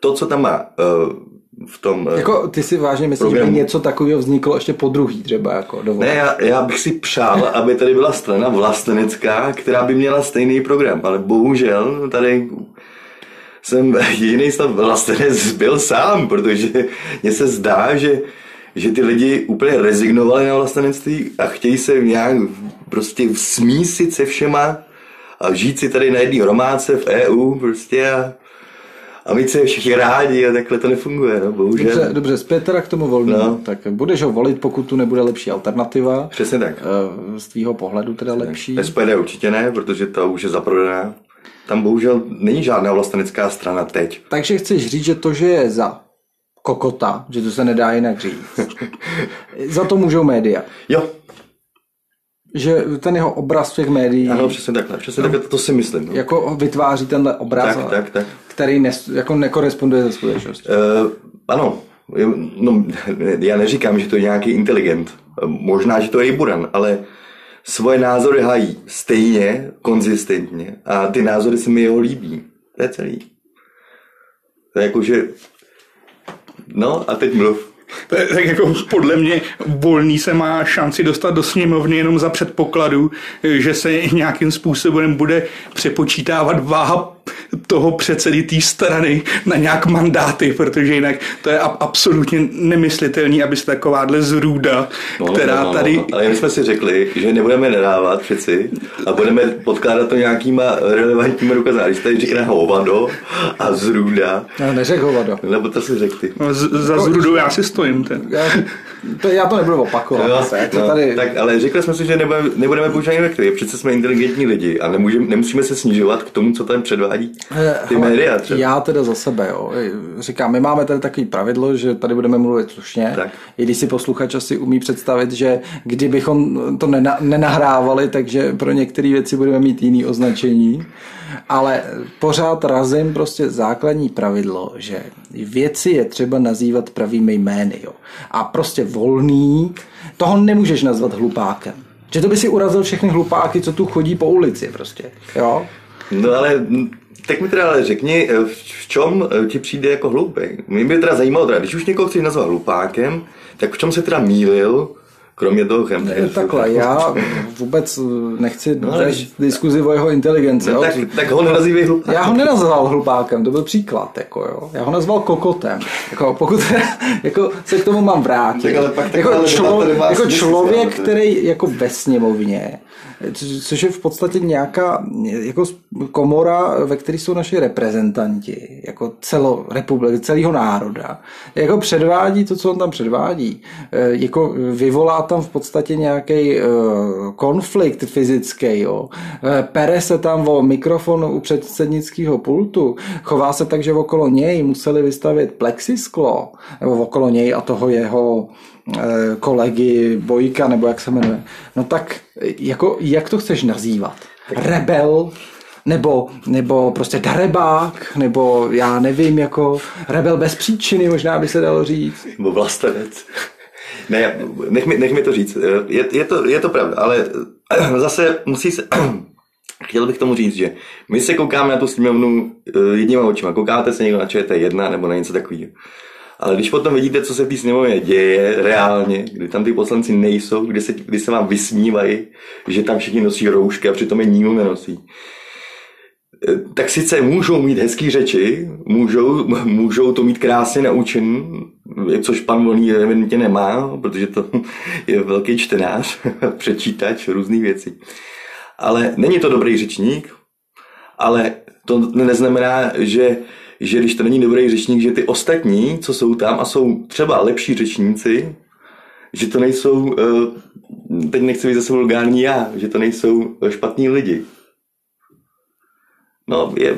to, co tam má uh, v tom... Uh, jako ty si vážně myslíš, programu, že něco takového vzniklo ještě po druhý třeba jako dovolit. Ne, já, já, bych si přál, aby tady byla strana vlastenecká, která by měla stejný program, ale bohužel tady jsem [LAUGHS] jiný stav vlastenec byl sám, protože mně se zdá, že že ty lidi úplně rezignovali na vlastenectví a chtějí se nějak prostě smísit se všema a žít si tady na jedné románce v EU prostě a, a mít se všichni rádi a takhle to nefunguje, no, bohužel. Dobře, dobře zpět teda k tomu volnému. No. Tak budeš ho volit, pokud tu nebude lepší alternativa. Přesně tak. Eh, z tvýho pohledu teda lepší. SPD určitě ne, protože to už je zaprodaná. Tam bohužel není žádná vlastenecká strana teď. Takže chceš říct, že to, že je za kokota, že to se nedá jinak říct. za to můžou média. Jo, že ten jeho obraz v těch médií... Ano, přesně takhle, přesně no, takhle, to si myslím. No. Jako vytváří tenhle obraz, tak, tak, tak. který ne, jako nekoresponduje ze skutečností. Uh, ano, no, já neříkám, že to je nějaký inteligent. Možná, že to je i buran, ale svoje názory hájí stejně, konzistentně a ty názory se mi jeho líbí. To je celý. To je jako, že... No a teď mluv. Tak jako podle mě volný se má šanci dostat do sněmovny jenom za předpokladu, že se nějakým způsobem bude přepočítávat váha toho předsedy té strany na nějak mandáty, protože jinak to je absolutně nemyslitelný, aby se takováhle zrůda, no, která no, no, tady... No, ale my jsme si řekli, že nebudeme nedávat přeci a budeme podkládat to nějakýma relevantníma důkazy. Když tady říká hovado a zrůda... No, neřek hovado. Nebo to si řekl ty. No, z, za zrůdou já si stojím. Ten. Já, to, já to nebudu opakovat. No, no, tady... tak, ale řekli jsme si, že nebudeme, nebudeme používat invektivy. Přece jsme inteligentní lidi a nemůžeme, nemusíme se snižovat k tomu, co tam předvádí eh, ty Hele, média. Třeba. Já teda za sebe, jo. Říkám, my máme tady takový pravidlo, že tady budeme mluvit slušně. Tak. I když si posluchač asi umí představit, že kdybychom to nena, nenahrávali, takže pro některé věci budeme mít jiný označení. Ale pořád razím prostě základní pravidlo, že věci je třeba nazývat pravými jmény. Jo. A prostě volný, toho nemůžeš nazvat hlupákem. Že to by si urazil všechny hlupáky, co tu chodí po ulici prostě. Jo? No ale tak mi teda ale řekni, v čem ti přijde jako hloupý? Mě by teda zajímalo, teda, když už někoho chceš nazvat hlupákem, tak v čem se teda mýlil Kromě toho Ne, takhle, já vůbec nechci no, vést diskuzi o jeho inteligenci. No, tak, tak ho nenazývej hlupákem. Já ho nenazval hlupákem, to byl příklad. Jako, jo. Já ho nazval kokotem. Jako, pokud jako, se k tomu mám vrátit. Tak, ale pak jako, člo, jako člověk, který jako ve sněmovně což je v podstatě nějaká jako komora, ve které jsou naši reprezentanti, jako celo republiky, celého národa, jako předvádí to, co on tam předvádí, e, jako vyvolá tam v podstatě nějaký e, konflikt fyzický, jo. E, pere se tam o mikrofon u předsednického pultu, chová se tak, že okolo něj museli vystavit plexisklo, nebo okolo něj a toho jeho Eh, kolegy Bojka, nebo jak se jmenuje. No tak jako, jak to chceš nazývat? Rebel? Nebo, nebo prostě darebák, nebo já nevím, jako rebel bez příčiny, možná by se dalo říct. Nebo vlastenec. Ne, nech mi, nech mi to říct. Je, je, to, je to pravda, ale zase musí se... [CLEARS THROAT] Chtěl bych tomu říct, že my se koukáme na tu sněmovnu eh, jedníma očima. Koukáte se někdo na ČT1 nebo na něco takového. Ale když potom vidíte, co se v té sněmovně děje reálně, kdy tam ty poslanci nejsou, kdy se, kdy se vám vysmívají, že tam všichni nosí roušky a přitom je nikdo nenosí, eh, tak sice můžou mít hezký řeči, můžou, [LAUGHS] můžou to mít krásně naučen, což pan Volný evidentně nemá, protože to [LAUGHS] je velký čtenář, [LAUGHS] přečítač různých věcí. Ale není to dobrý řečník, ale to neznamená, že že když to není dobrý řečník, že ty ostatní, co jsou tam a jsou třeba lepší řečníci, že to nejsou, eh, teď nechci být zase vulgární já, že to nejsou špatní lidi. No, je...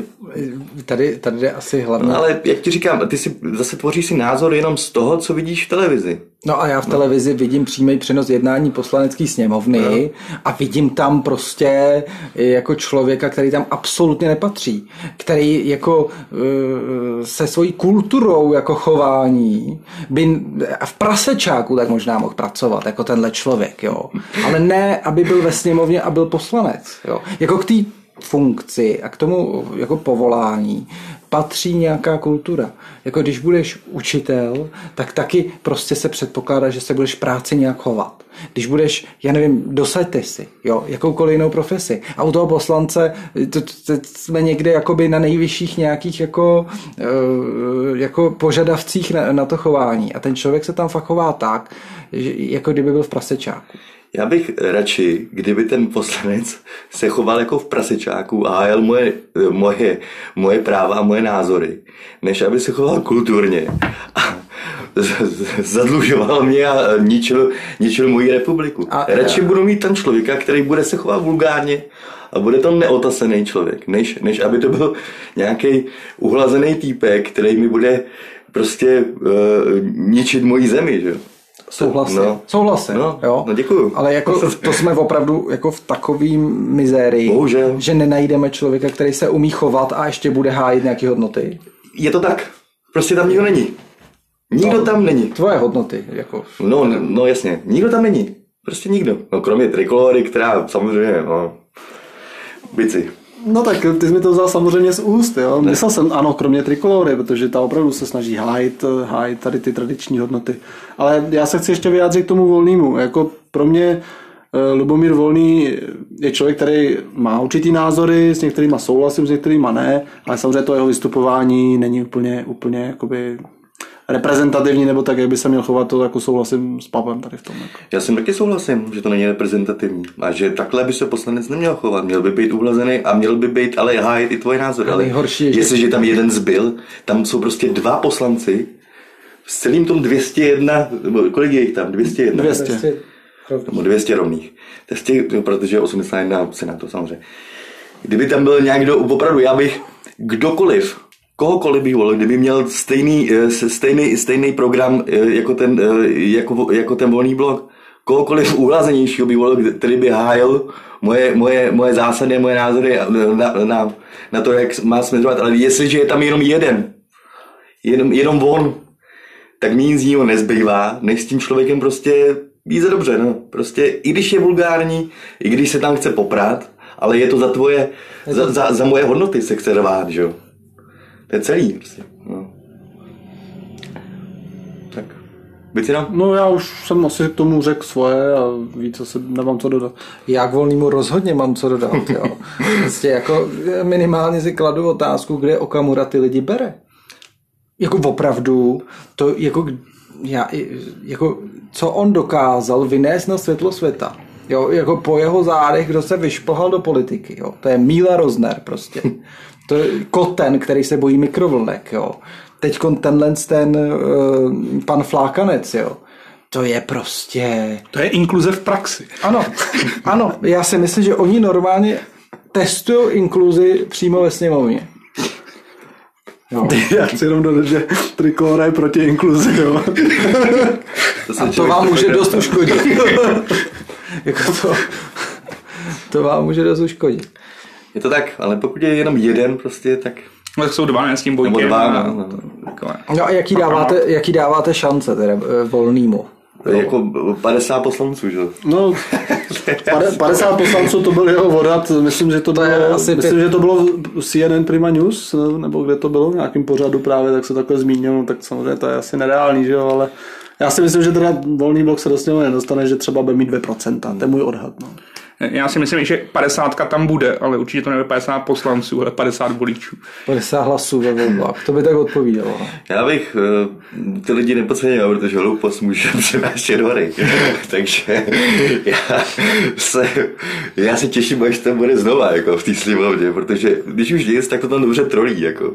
Tady, tady jde asi hlavně... No, ale jak ti říkám, ty si zase tvoříš si názor jenom z toho, co vidíš v televizi. No a já v televizi vidím přímý přenos jednání poslanecké sněmovny no. a vidím tam prostě jako člověka, který tam absolutně nepatří. Který jako eh, se svojí kulturou jako chování by v prasečáku tak možná mohl pracovat jako tenhle člověk, jo. Ale ne, aby byl ve sněmovně a byl poslanec, jo. Jako k té funkci a k tomu jako povolání patří nějaká kultura. Jako když budeš učitel, tak taky prostě se předpokládá, že se budeš práci nějak chovat. Když budeš, já nevím, dosaďte si, jo, jakoukoliv jinou profesi. A u toho poslance to, to, to jsme někde jakoby na nejvyšších nějakých jako, uh, jako požadavcích na, na to chování. A ten člověk se tam fakt chová tak, že, jako kdyby byl v prasečáku. Já bych radši, kdyby ten poslanec se choval jako v prasečáku a hájel moje, moje, moje práva a moje názory, než aby se choval kulturně a zadlužoval mě a ničil, ničil moji republiku. A, radši já. budu mít ten člověka, který bude se chovat vulgárně a bude to neotasený člověk, než, než aby to byl nějaký uhlazený týpek, který mi bude prostě uh, ničit moji zemi. Že? Souhlasím. No. Souhlasím, no, jo. No děkuju. Ale jako to jsme opravdu jako v takovým mizérii, Bohužel. že nenajdeme člověka, který se umí chovat a ještě bude hájit nějaké hodnoty. Je to tak. Prostě tam nikdo není. Nikdo no, tam není. Tvoje hodnoty, jako. No, no jasně. Nikdo tam není. Prostě nikdo. No kromě trikolory, která samozřejmě, no, bici. No tak ty jsi mi to vzal samozřejmě z úst, jo. Myslel jsem, ano, kromě trikolory, protože ta opravdu se snaží hájit, hájit tady ty tradiční hodnoty. Ale já se chci ještě vyjádřit k tomu volnému. Jako pro mě eh, Lubomír Volný je člověk, který má určitý názory, s některýma souhlasím, s některýma ne, ale samozřejmě to jeho vystupování není úplně, úplně jakoby reprezentativní, nebo tak, jak by se měl chovat, to jako souhlasím s Pavlem tady v tom. Jako. Já tím taky souhlasím, že to není reprezentativní. A že takhle by se poslanec neměl chovat. Měl by být uhlazený a měl by být, ale hájit i tvoje názory. Ale nejhorší je, že- jestliže tam jeden zbyl, tam jsou prostě dva poslanci, v celým tom 201, nebo kolik je jich tam? 201? 200. Nebo 200 rovných. 200, no, protože 81 senátu samozřejmě. Kdyby tam byl někdo, opravdu, já bych kdokoliv, kohokoliv bych volil, kdyby měl stejný, eh, stejný, stejný program eh, jako ten, eh, jako, jako ten volný blok, kohokoliv uhlazenějšího bych volil, který by hájil moje, moje, moje zásady, moje názory na, na, na to, jak má směřovat. Ale jestliže je tam jenom jeden, jenom, jenom on, tak mi nic jiného nezbývá, než s tím člověkem prostě být dobře, no. Prostě i když je vulgární, i když se tam chce poprat, ale je to za tvoje, za, za, za moje hodnoty se chce rvát, že jo. To je celý, prostě, no. Tak, Vicina? No já už jsem asi k tomu řekl svoje a víc asi nemám co dodat. Já k volnému rozhodně mám co dodat. Jo. [LAUGHS] Prostě jako minimálně si kladu otázku, kde Okamura ty lidi bere. Jako opravdu, to jako, já, jako co on dokázal vynést na světlo světa. Jo, jako po jeho zádech, kdo se vyšplhal do politiky. Jo. To je Míla Rozner prostě. [LAUGHS] To je koten, který se bojí mikrovlnek. Jo. Teď tenhle ten uh, pan Flákanec, jo. To je prostě... To je inkluze v praxi. Ano, ano, já si myslím, že oni normálně testují inkluzi přímo ve sněmovně. Jo. Já chci jenom dodat, že trikolora je proti inkluzi, jo. To, se A to vám může dost uškodit. [LAUGHS] jako to, to vám může dost uškodit. Je to tak, ale pokud je jenom jeden prostě, tak... No, tak jsou dva, ne, s tím Nebo bojkem. dva, a- no, no. takové. No a jaký dáváte, jaký dáváte šance teda eh, volnýmu? To je jako 50 poslanců, že jo. No, pade- 50 poslanců to byl jeho vodat, myslím, že to, To je bylo, asi myslím, pět- že to bylo CNN Prima News, nebo kde to bylo, v nějakém pořadu právě, tak se takhle zmínil, no, tak samozřejmě to je asi nereálný, že jo, ale já si myslím, že teda volný blok se do nedostane, že třeba bude mít 2%, to je můj odhad, no. Já si myslím, že 50 tam bude, ale určitě to nebude 50 poslanců, ale 50 voličů. 50 hlasů ve volbách, to by tak odpovídalo. Já bych eh, ty lidi nepodceňoval, protože hloupost může [LAUGHS] přinášet hory. [LAUGHS] Takže já se, já se těším, až tam bude znova jako v té slimovně, protože když už nic, tak to tam dobře trolí. Jako.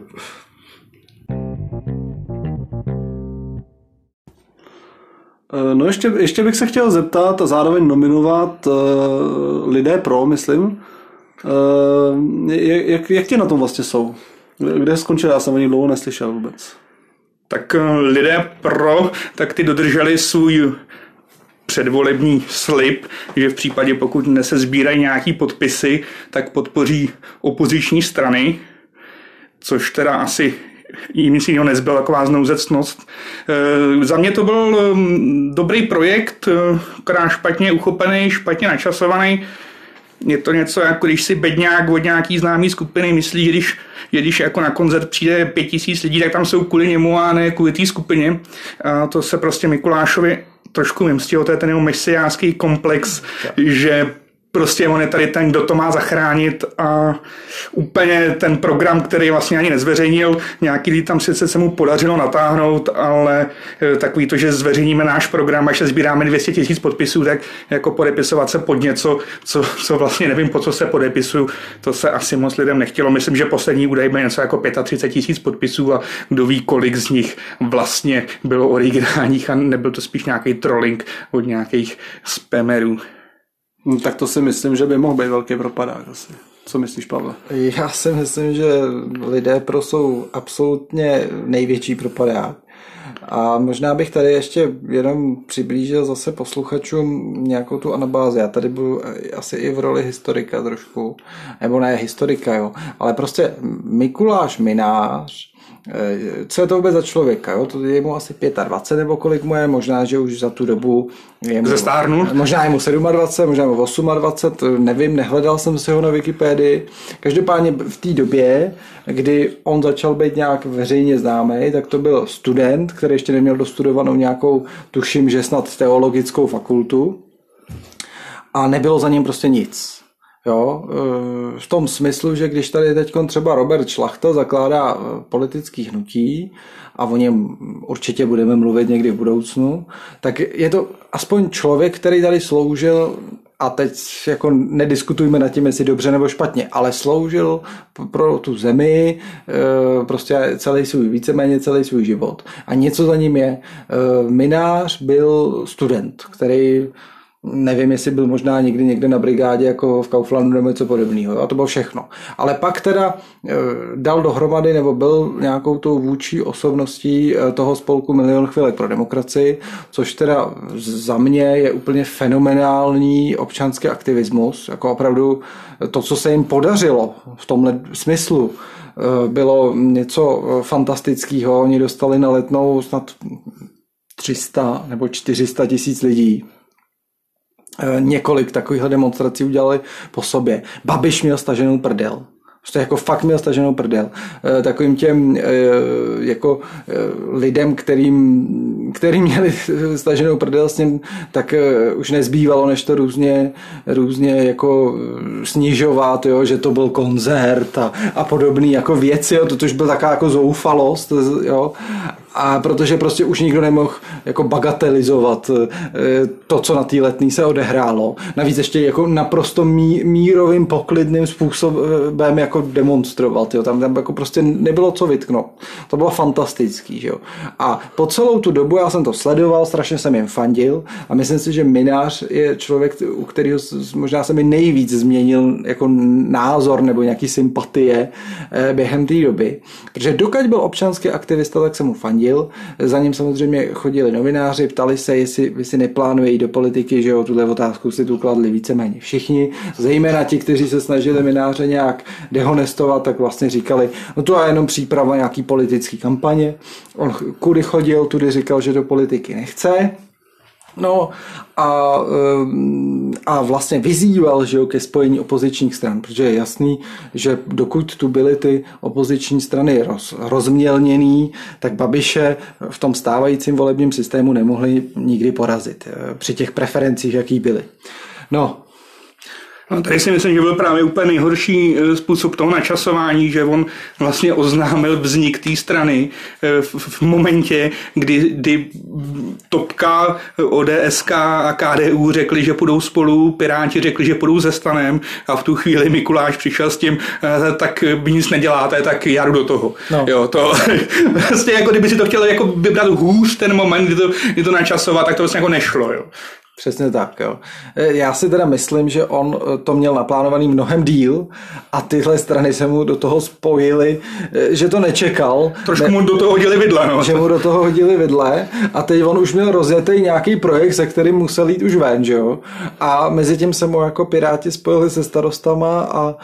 No ještě, ještě bych se chtěl zeptat a zároveň nominovat uh, lidé pro, myslím. Uh, jak, jak tě na tom vlastně jsou? Kde skončil? Já jsem o nich dlouho neslyšel vůbec. Tak eh, lidé pro, tak ty dodrželi svůj předvolební slib, že v případě, pokud se sbírají nějaký podpisy, tak podpoří opoziční strany, což teda asi jim nic jiného nezbylo, taková znouzecnost. E, za mě to byl mm, dobrý projekt, e, akorát špatně uchopený, špatně načasovaný. Je to něco, jako když si bedňák od nějaký známý skupiny myslí, že když, že když jako na koncert přijde pět tisíc lidí, tak tam jsou kvůli němu a ne kvůli té skupině. A to se prostě Mikulášovi trošku vymstil, to je ten jeho mesiářský komplex, že prostě on je tady ten, kdo to má zachránit a úplně ten program, který vlastně ani nezveřejnil, nějaký lidi tam sice se mu podařilo natáhnout, ale eh, takový to, že zveřejníme náš program, až se sbíráme 200 tisíc podpisů, tak jako podepisovat se pod něco, co, co vlastně nevím, po co se podepisuju, to se asi moc lidem nechtělo. Myslím, že poslední údaj byl něco jako 35 tisíc podpisů a kdo ví, kolik z nich vlastně bylo originálních a nebyl to spíš nějaký trolling od nějakých spamerů. No, tak to si myslím, že by mohl být velký propadák asi. Co myslíš, Pavle? Já si myslím, že lidé pro jsou absolutně největší propadák. A možná bych tady ještě jenom přiblížil zase posluchačům nějakou tu anabázi. Já tady budu asi i v roli historika trošku, nebo ne historika, jo, ale prostě Mikuláš Minář, co je to vůbec za člověka? Jo? To je mu asi 25 nebo kolik mu je, možná, že už za tu dobu je mu, Zestárnu? Možná je mu 27, možná je mu 28, nevím, nehledal jsem si ho na Wikipedii. Každopádně v té době, kdy on začal být nějak veřejně známý, tak to byl student, který ještě neměl dostudovanou nějakou, tuším, že snad teologickou fakultu a nebylo za ním prostě nic. Jo, e, v tom smyslu, že když tady teď třeba Robert Šlachta zakládá e, politický hnutí a o něm určitě budeme mluvit někdy v budoucnu, tak je to aspoň člověk, který tady sloužil a teď jako nediskutujme nad tím, jestli dobře nebo špatně, ale sloužil pro tu zemi e, prostě celý svůj, víceméně celý svůj život. A něco za ním je. Minář byl student, který Nevím, jestli byl možná někdy někde na brigádě jako v Kauflandu nebo něco podobného. A to bylo všechno. Ale pak teda e, dal dohromady nebo byl nějakou tou vůči osobností e, toho spolku Milion chvilek pro demokracii, což teda za mě je úplně fenomenální občanský aktivismus. Jako opravdu to, co se jim podařilo v tomhle smyslu, e, bylo něco fantastického. Oni dostali na letnou snad 300 nebo 400 tisíc lidí několik takovýchhle demonstrací udělali po sobě. Babiš měl staženou prdel. Prostě jako fakt měl staženou prdel. Eh, takovým těm eh, jako lidem, kterým, kterým měli [LAUGHS] staženou prdel s ním, tak už nezbývalo, než to různě, různě jako snižovat, jo, že to byl koncert a, a podobný jako věci, jo, to už byl taková jako zoufalost, jo a protože prostě už nikdo nemohl jako bagatelizovat eh, to, co na té letní se odehrálo. Navíc ještě jako naprosto mí, mírovým, poklidným způsobem jako demonstrovat. Jo. Tam, tam jako prostě nebylo co vytknout. To bylo fantastický. Že jo. A po celou tu dobu já jsem to sledoval, strašně jsem jim fandil a myslím si, že Minář je člověk, u kterého možná se mi nejvíc změnil jako názor nebo nějaký sympatie eh, během té doby. Protože dokud byl občanský aktivista, tak jsem mu fandil fandil. Za ním samozřejmě chodili novináři, ptali se, jestli, jestli neplánuje jít do politiky, že jo, tuhle otázku si tu kladli víceméně všichni, zejména ti, kteří se snažili novináře nějak dehonestovat, tak vlastně říkali, no to je jenom příprava nějaký politický kampaně. On kudy chodil, tudy říkal, že do politiky nechce, No a, ehm, a vlastně vyzýval že jo, ke spojení opozičních stran, protože je jasný, že dokud tu byly ty opoziční strany roz, rozmělněný, tak Babiše v tom stávajícím volebním systému nemohli nikdy porazit eh, při těch preferencích, jaký byly. No, No, tady si myslím, že byl právě úplně nejhorší eh, způsob toho načasování, že on vlastně oznámil vznik té strany eh, v, v momentě, kdy, kdy Topka, ODSK a KDU řekli, že půjdou spolu, Piráti řekli, že půjdou ze stanem a v tu chvíli Mikuláš přišel s tím, eh, tak by nic neděláte, tak já jdu do toho. No. Jo, to vlastně [LAUGHS] jako kdyby si to chtěl jako vybrat hůř ten moment, kdy to, kdy to načasovat, tak to vlastně jako nešlo. Jo. Přesně tak, jo. E, já si teda myslím, že on e, to měl naplánovaný mnohem díl a tyhle strany se mu do toho spojily, e, že to nečekal. Trošku ne, mu do toho hodili vidle, no. Že mu do toho hodili vidle a teď on už měl rozjetý nějaký projekt, se kterým musel jít už ven, že jo. A mezi tím se mu jako Piráti spojili se starostama a,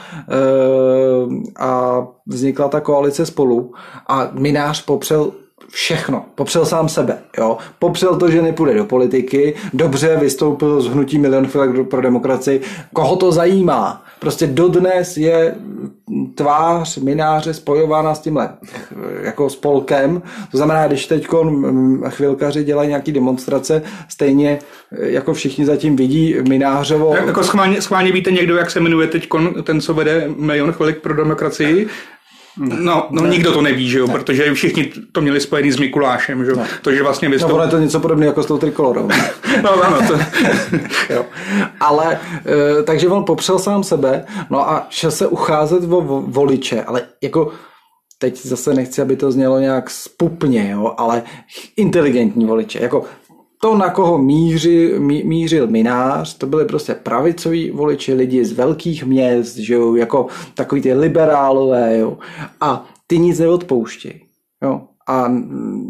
a vznikla ta koalice spolu a Minář popřel všechno. Popřel sám sebe. Jo? Popřel to, že nepůjde do politiky, dobře vystoupil z hnutí Milion chvilek pro demokracii. Koho to zajímá? Prostě dodnes je tvář mináře spojována s tímhle jako spolkem. To znamená, když teď chvilkaři dělají nějaký demonstrace, stejně jako všichni zatím vidí minářovo. Jako schválně, schválně víte někdo, jak se jmenuje teď ten, co vede milion chvilik pro demokracii? No, no ne. nikdo to neví, že jo, ne. protože všichni to měli spojený s Mikulášem, že jo. To, že vlastně vystoup... No, je to něco podobného jako s tou trikolorou. [LAUGHS] no, ano, to... [LAUGHS] jo. Ale, e, takže on popřel sám sebe, no a šel se ucházet o voliče, ale jako teď zase nechci, aby to znělo nějak spupně, jo, ale inteligentní voliče, jako to, na koho míři, mí, mířil Minář, to byly prostě pravicoví voliči, lidi z velkých měst, že jo, jako takový ty liberálové, jo, a ty nic neodpouštějí, jo, a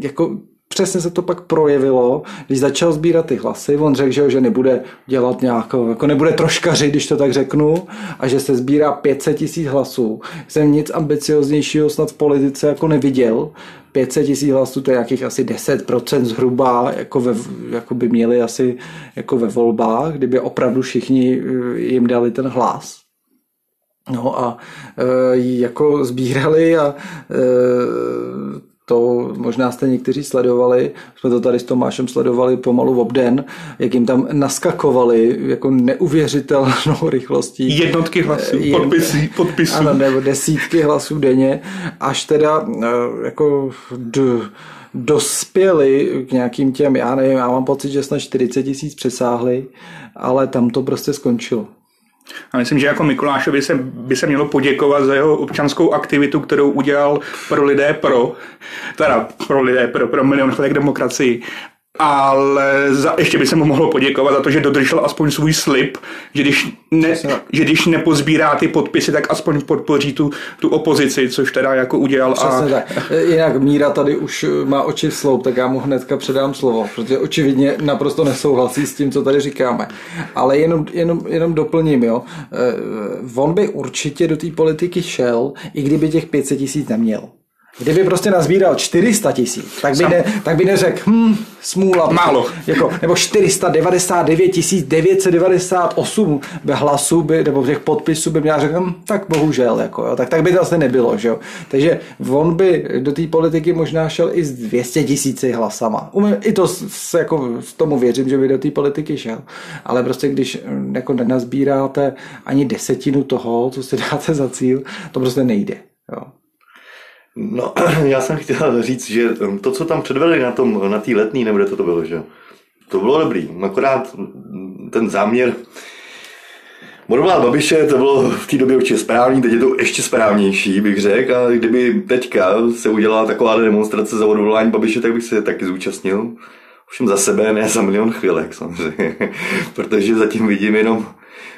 jako přesně se to pak projevilo, když začal sbírat ty hlasy, on řekl, že, že nebude dělat nějakou, jako nebude troškařit, když to tak řeknu, a že se sbírá 500 tisíc hlasů. Jsem nic ambicioznějšího snad v politice jako neviděl. 500 tisíc hlasů, to je nějakých asi 10% zhruba, jako, ve, jako by měli asi jako ve volbách, kdyby opravdu všichni eh, jim dali ten hlas. No a e, jako sbírali a e, to možná jste někteří sledovali, jsme to tady s Tomášem sledovali pomalu v obden, jak jim tam naskakovali jako neuvěřitelnou [LAUGHS] rychlostí. Jednotky hlasů, Jen, podpisy, [LAUGHS] podpisů. Ano, nebo desítky hlasů denně, až teda jako d, dospěli k nějakým těm, já nevím, já mám pocit, že snad 40 tisíc přesáhli, ale tam to prostě skončilo. A myslím, že jako Mikulášovi se, by se mělo poděkovat za jeho občanskou aktivitu, kterou udělal pro lidé pro, teda pro lidé pro, pro milion demokracii ale za, ještě by se mu mohlo poděkovat za to, že dodržel aspoň svůj slib, že když, ne, že když nepozbírá ty podpisy, tak aspoň podpoří tu, tu opozici, což teda jako udělal. Přesně a... tak. Jinak Míra tady už má oči v sloup, tak já mu hnedka předám slovo, protože očividně naprosto nesouhlasí s tím, co tady říkáme. Ale jenom, jenom, jenom doplním, jo. Eh, on by určitě do té politiky šel, i kdyby těch 500 tisíc neměl. Kdyby prostě nazbíral 400 tisíc, tak by, ne, tak by neřekl, hm, smůla. Málo. Jako, nebo 499 998 hlasů by, nebo těch podpisů by měl řekl, hm, tak bohužel, jako, jo, tak, tak by to asi nebylo. Že jo. Takže on by do té politiky možná šel i s 200 tisíci hlasama. I to se, jako, tomu věřím, že by do té politiky šel. Ale prostě když hm, jako nenazbíráte ani desetinu toho, co si dáte za cíl, to prostě nejde. Jo. No, [CLEARS THROAT] já jsem chtěl říct, že to, co tam předvedli na tom, na letní, nebo to, to bylo, že to bylo dobrý. Akorát ten záměr Modelovat Babiše, to bylo v té době určitě správný, teď je to ještě správnější, bych řekl. A kdyby teďka se udělala taková demonstrace za odvolání Babiše, tak bych se taky zúčastnil. Ovšem za sebe, ne za milion chvílek samozřejmě. [LAUGHS] Protože zatím vidím jenom,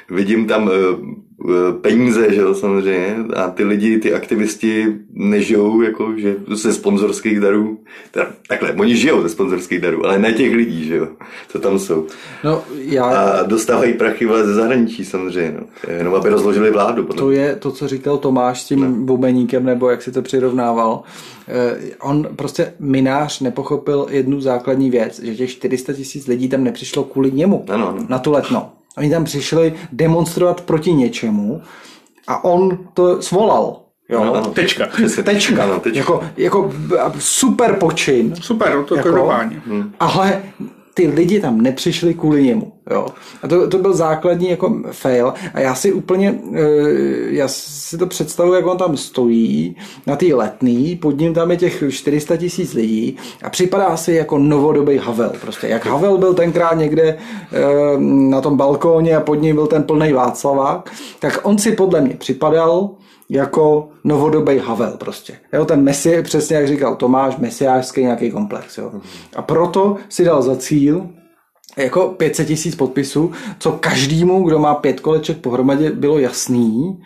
vidím tam eh, Eh, peníze, že jo, samozřejmě. A ty lidi, ty aktivisti nežijou jako, že ze sponzorských darů. Teda, takhle, oni žijou ze sponzorských darů, ale ne těch lidí, že jo, co tam jsou. No, já... A dostávají prachy ze zahraničí samozřejmě, no. Jenom aby rozložili vládu. Podle to je to, co říkal Tomáš s tím no. bubeníkem, nebo jak si to přirovnával. Eh, on prostě minář nepochopil jednu základní věc, že těch 400 tisíc lidí tam nepřišlo kvůli němu ano, ano. na tu letnou. Oni tam přišli demonstrovat proti něčemu a on to svolal. Jo, no, no, tečka. [LAUGHS] Tečka. Ano, tečka. Jako, jako super počin. Super, to jako, hmm. Ale ty lidi tam nepřišli kvůli němu. Jo. A to, to byl základní jako fail. A já si úplně, eh, já si to představuji, jak on tam stojí na té letný, pod ním tam je těch 400 tisíc lidí a připadá si jako novodobý Havel. Prostě jak Havel byl tenkrát někde eh, na tom balkóně a pod ním byl ten plný Václavák, tak on si podle mě připadal jako novodobý Havel prostě. Jo, ten Messi, přesně jak říkal Tomáš, mesiářský nějaký komplex. Jo. A proto si dal za cíl jako 500 tisíc podpisů, co každému, kdo má pět koleček pohromadě, bylo jasný,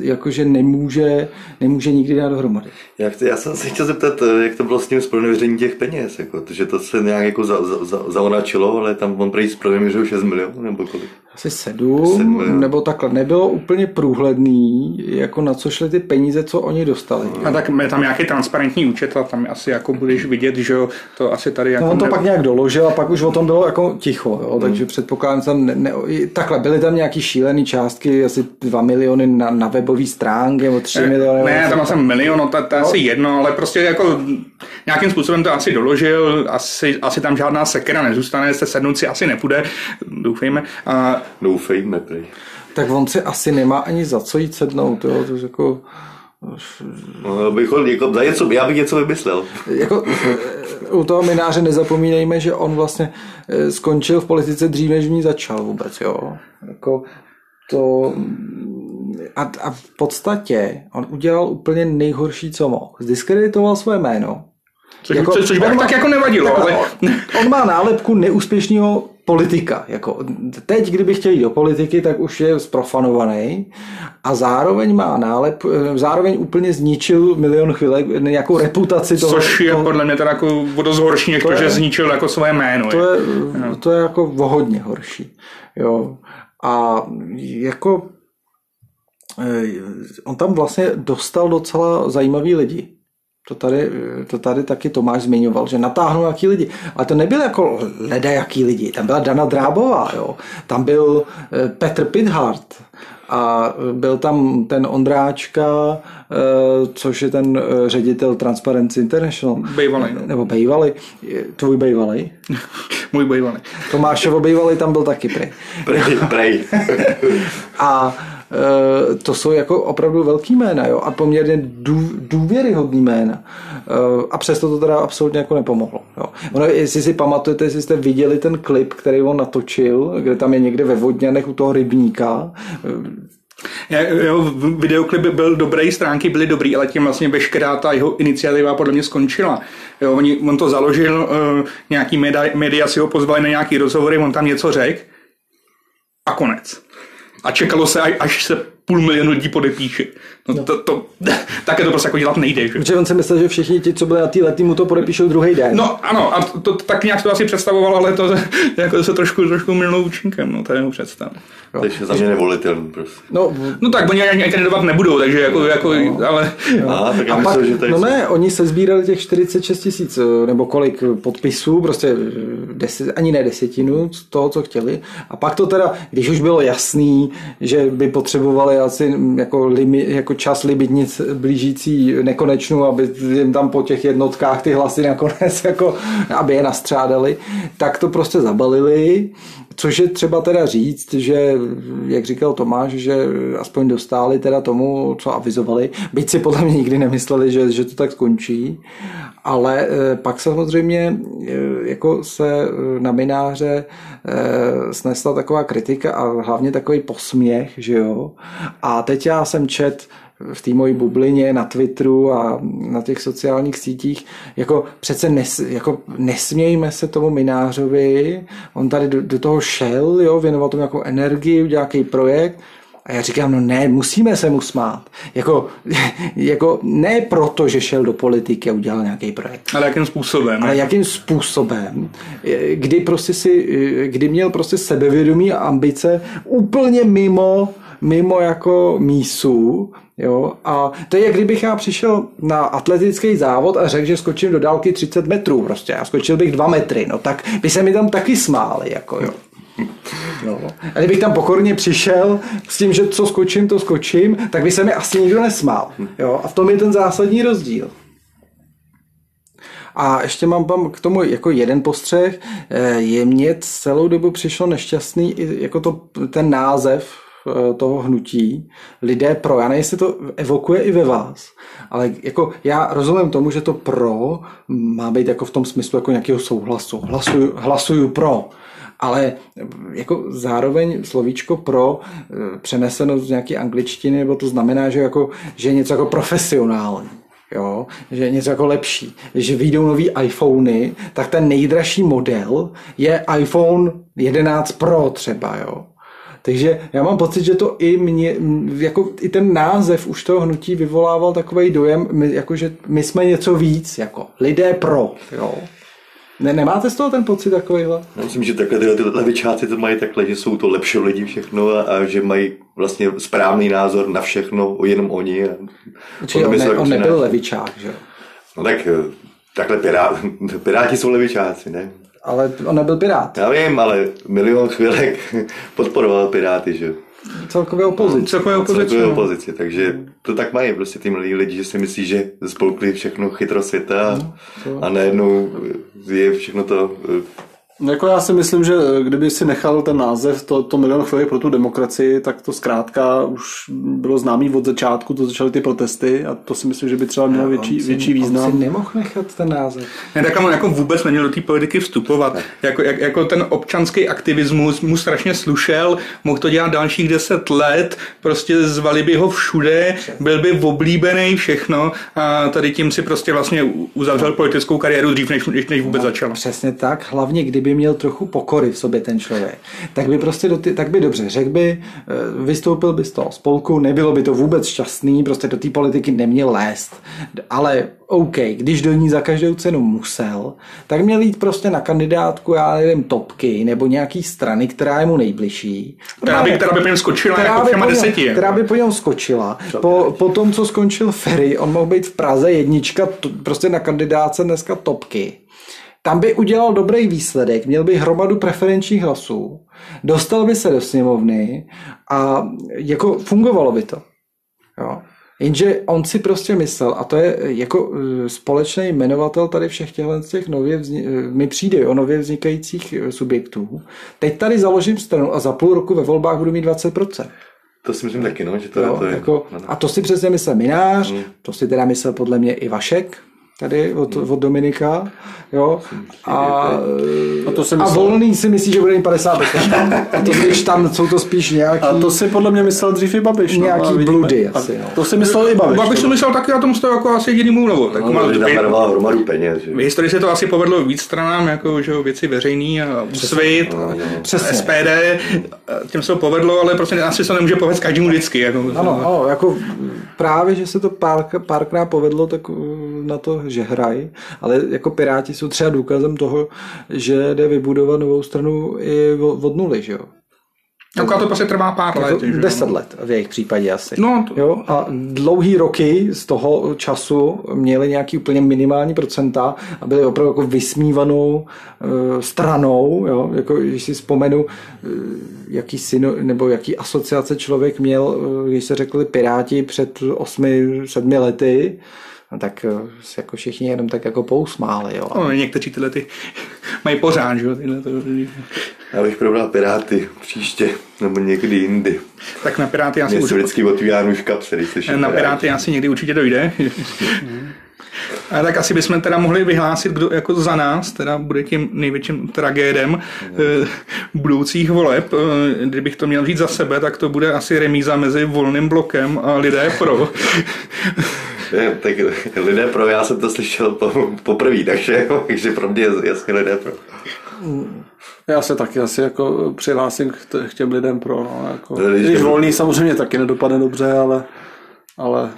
jakože nemůže, nemůže nikdy dát dohromady. Jak to, já jsem se chtěl zeptat, jak to bylo s tím spronevěřením těch peněz, jako, že to se nějak jako za, za, za, zaonačilo, ale tam on prý spronevěřil 6 milionů nebo kolik? Asi sedm, sedm nebo takhle. Nebylo úplně průhledný, jako na co šly ty peníze, co oni dostali. A tak je tam nějaký transparentní účet a tam asi jako budeš vidět, že to asi tady jako... No on to ne... pak nějak doložil a pak už o tom bylo jako ticho, jo, hmm. takže předpokládám, že tam ne, ne, takhle, byly tam nějaký šílený částky, asi 2 miliony na, na webové stránky, nebo 3 ne, miliony. Ne, tam jsem milion, no, to, to je no. asi jedno, ale prostě jako nějakým způsobem to asi doložil, asi, asi tam žádná sekera nezůstane, se sednout si asi nepůjde, doufejme. A Doufejme, prej. Tak on si asi nemá ani za co jít sednout, jo, to jako... No, bych ho, jako, za něco, já bych něco vymyslel. Jako, u toho mináře nezapomínejme, že on vlastně eh, skončil v politice dřív, než v ní začal vůbec, jo. Jako, to, a, a v podstatě on udělal úplně nejhorší, co mohl. Zdiskreditoval své jméno. Což, jako, což by tak jako nevadilo. Tak, ale... On má nálepku neúspěšného politika. Jako, teď, kdyby chtěl jít do politiky, tak už je zprofanovaný a zároveň má nálep, zároveň úplně zničil milion chvílek, nějakou reputaci toho. Což je toho, podle mě teda jako dost horší, než to, to je, že zničil jako svoje jméno. To je, to je jako hodně horší. Jo. A jako on tam vlastně dostal docela zajímavý lidi. To tady, to tady taky Tomáš zmiňoval, že natáhnou jaký lidi. Ale to nebyl jako leda jaký lidi. Tam byla Dana Drábová, jo. Tam byl eh, Petr Pithart a byl tam ten Ondráčka, eh, což je ten eh, ředitel Transparency International. Bejvalej. No. Nebo Bejvalej. Tvůj Bejvalej? [LAUGHS] Můj Bejvalej. Tomášovo Bejvalej tam byl taky prej. Prej, prej. [LAUGHS] a Eh, to jsou jako opravdu velký jména jo, a poměrně dů, důvěryhodný jména. Eh, a přesto to teda absolutně jako nepomohlo. Jo. Ono, jestli si pamatujete, jestli jste viděli ten klip, který on natočil, kde tam je někde ve Vodňanech u toho rybníka, Jo, videoklip byl dobrý, stránky byly dobrý, ale tím vlastně veškerá ta jeho iniciativa podle mě skončila. Jo, on, on to založil, uh, nějaký média, média si ho pozvali na nějaký rozhovory, on tam něco řekl a konec a čekalo se, až se půl milionu lidí podepíše. No, no. To, to, [LAUGHS] také to prostě jako dělat nejde. Že? Protože on si myslel, že všichni ti, co byli na té lety, mu to podepíšou druhý den. No ano, a to, to, tak nějak to asi představoval, ale to, [LAUGHS] jako se trošku, trošku minulou účinkem, no, to je jeho představ. No. Takže za mě nevolitelný prostě. No, no tak oni ani kandidovat nebudou, takže jako, no, jako no. ale... A, tak a myslel, pak, že tady no ne, oni se sbírali těch 46 tisíc, nebo kolik podpisů, prostě deset, ani ne desetinu z toho, co chtěli. A pak to teda, když už bylo jasný, že by potřebovali asi jako, limi, jako čas libidnic blížící nekonečnou, aby jim tam po těch jednotkách ty hlasy nakonec [LAUGHS] jako, aby je nastřádali, tak to prostě zabalili. Což je třeba teda říct, že, jak říkal Tomáš, že aspoň dostali teda tomu, co avizovali, byť si podle mě nikdy nemysleli, že, že to tak skončí, ale eh, pak samozřejmě eh, jako se na mináře snesla taková kritika a hlavně takový posměch, že jo. A teď já jsem čet v té mojí bublině na Twitteru a na těch sociálních sítích, jako přece nes, jako nesmějme se tomu Minářovi, on tady do, do toho šel, jo, věnoval tomu nějakou energii, udělal nějaký projekt, a já říkám, no ne, musíme se mu smát. Jako, [LAUGHS] jako ne proto, že šel do politiky a udělal nějaký projekt. Ale jakým způsobem? Ale jakým způsobem, kdy prostě si, kdy měl prostě sebevědomí a ambice úplně mimo mimo jako mísu, jo, a to je, kdybych já přišel na atletický závod a řekl, že skočím do dálky 30 metrů prostě, a skočil bych 2 metry, no tak by se mi tam taky smáli, jako jo. No. A kdybych tam pokorně přišel s tím, že co skočím, to skočím, tak by se mi asi nikdo nesmál. Jo? A v tom je ten zásadní rozdíl. A ještě mám tam k tomu jako jeden postřeh. Eh, je mně celou dobu přišlo nešťastný jako to, ten název toho hnutí, lidé pro, já nevím, jestli to evokuje i ve vás, ale jako já rozumím tomu, že to pro má být jako v tom smyslu jako nějakého souhlasu. Hlasuju, hlasuju pro, ale jako zároveň slovíčko pro eh, přeneseno z nějaké angličtiny, nebo to znamená, že, jako, že je něco jako profesionální. Jo, že je něco jako lepší. Když vyjdou nový iPhony, tak ten nejdražší model je iPhone 11 Pro třeba, jo. Takže já mám pocit, že to i mě, jako i ten název už toho hnutí vyvolával takový dojem, my, jako že my jsme něco víc, jako lidé pro, jo. Ne, nemáte z toho ten pocit takovýhle? Já myslím, že takhle tyhle, tyhle levičáci to mají takhle, že jsou to lepší lidi všechno a, a že mají vlastně správný názor na všechno, jenom oni. A Čiže on, ne, on nebyl levičák, že jo? No tak eh, takhle pirát, [LAUGHS] piráti jsou levičáci, ne? Ale on nebyl pirát. Já vím, ale milion chvílek [LAUGHS] podporoval piráty, že Celkově opozici. Celkově opozici. Celkově opozici, takže to tak mají prostě ty mladí lidi, že si myslí, že spolkli všechno chytro světa no, a najednou je všechno to jako já si myslím, že kdyby si nechal ten název, to, to milion chvíli pro tu demokracii, tak to zkrátka už bylo známý od začátku, to začaly ty protesty a to si myslím, že by třeba mělo větší, si, větší význam. On si nemohl nechat ten název. Ne, tak on jako vůbec neměl do té politiky vstupovat. Jako, jak, jako ten občanský aktivismus mu strašně slušel, mohl to dělat dalších deset let, prostě zvali by ho všude, byl by oblíbený všechno a tady tím si prostě vlastně uzavřel no. politickou kariéru dřív, než, než vůbec no, začal. Přesně tak, hlavně kdyby měl trochu pokory v sobě ten člověk, tak by prostě do ty, tak by dobře řekl by, eh, vystoupil by z toho spolku, nebylo by to vůbec šťastný, prostě do té politiky neměl lést, ale OK, když do ní za každou cenu musel, tak měl jít prostě na kandidátku, já nevím, topky nebo nějaký strany, která je mu nejbližší. Která by, která by po něm skočila která jako by, všema po něm, deseti. jako. která by po něm skočila. Po, po tom, co skončil Ferry, on mohl být v Praze jednička, to, prostě na kandidáce dneska topky. Tam by udělal dobrý výsledek, měl by hromadu preferenčních hlasů, dostal by se do sněmovny a jako fungovalo by to. Jo. Jenže on si prostě myslel, a to je jako eh, společný jmenovatel tady všech těchto z těch nově vzni- eh, mi přijde o nově vznikajících eh, subjektů. Teď tady založím stranu a za půl roku ve volbách budu mít 20%. To si myslím taky, no, že to, Jo, to je... jako, no, a to si přesně myslel Minář, to si teda myslel podle mě i Vašek, tady od, od Dominika, jo, a, A to si a Volný si myslí, že bude mít 50%. A to když tam jsou to spíš nějaký... A to si podle mě myslel dřív i Babiš. No, Nějaký a vidíme- bludy a asi, no. To si myslel i Babiš. Babiš si myslel taky, já tomu stою jako asi jediný mluvu. Tak no, má, že tam darovala hromadu peněz. V historii se to asi povedlo víc stranám, jako že věci veřejný a úsvit, No, no. Přesně. SPD, těm se to povedlo, ale prostě asi se to nemůže povedt každému vždycky. Jako, Ano, ano, jako právě, že se to pár, párkrát povedlo, tak uh, na to, že hraj, ale jako Piráti jsou třeba důkazem toho, že jde vybudovat novou stranu i od nuly, že jo? Jako to prostě trvá pár let. Jako že jo. deset let v jejich případě asi. No, to- jo? A dlouhý roky z toho času měli nějaký úplně minimální procenta a byli opravdu jako vysmívanou uh, stranou, jo? Jako, když si vzpomenu, uh, jaký syno, nebo jaký asociace člověk měl, uh, když se řekli Piráti před osmi, sedmi lety, no tak se jako všichni jenom tak jako pousmáli. Jo? No, někteří tyhle ty [LAUGHS] mají pořád, že jo, tyhle to, Já bych probral Piráty příště, nebo někdy jindy. tak na Piráty asi už, se vždycky otvírá nůžka, který slyším. na Piráty asi někdy určitě dojde. [LAUGHS] A tak asi bychom teda mohli vyhlásit, kdo jako za nás teda bude tím největším tragédem eh, budoucích voleb. Eh, Kdybych to měl říct za sebe, tak to bude asi remíza mezi volným blokem a lidé pro. [LAUGHS] [LAUGHS] Tak lidé pro, já jsem to slyšel po, poprvé, takže, takže pro mě je jasně lidé pro. Já se taky asi jako přihlásím k, t- k těm lidem pro, no, jako, Ale když když to- volný samozřejmě taky nedopadne dobře, ale, ale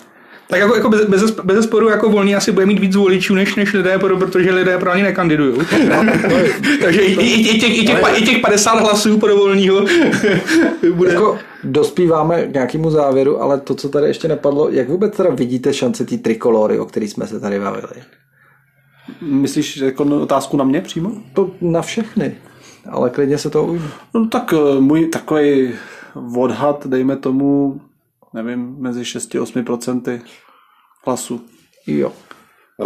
Tak jako, jako bez, bez, bez sporu jako volný asi bude mít víc voličů než, než lidé pro, protože lidé pro ani nekandidují. [LAUGHS] Takže i, i, i, těch, i, těch, i těch 50 hlasů pro volného [LAUGHS] bude. Jako dospíváme k nějakému závěru, ale to, co tady ještě nepadlo, jak vůbec teda vidíte šance té trikolory, o který jsme se tady bavili? myslíš jako na- otázku na mě přímo? To na všechny, ale klidně se to ujme. No tak eh, můj takový odhad, dejme tomu, nevím, mezi 6-8% hlasů. Jo.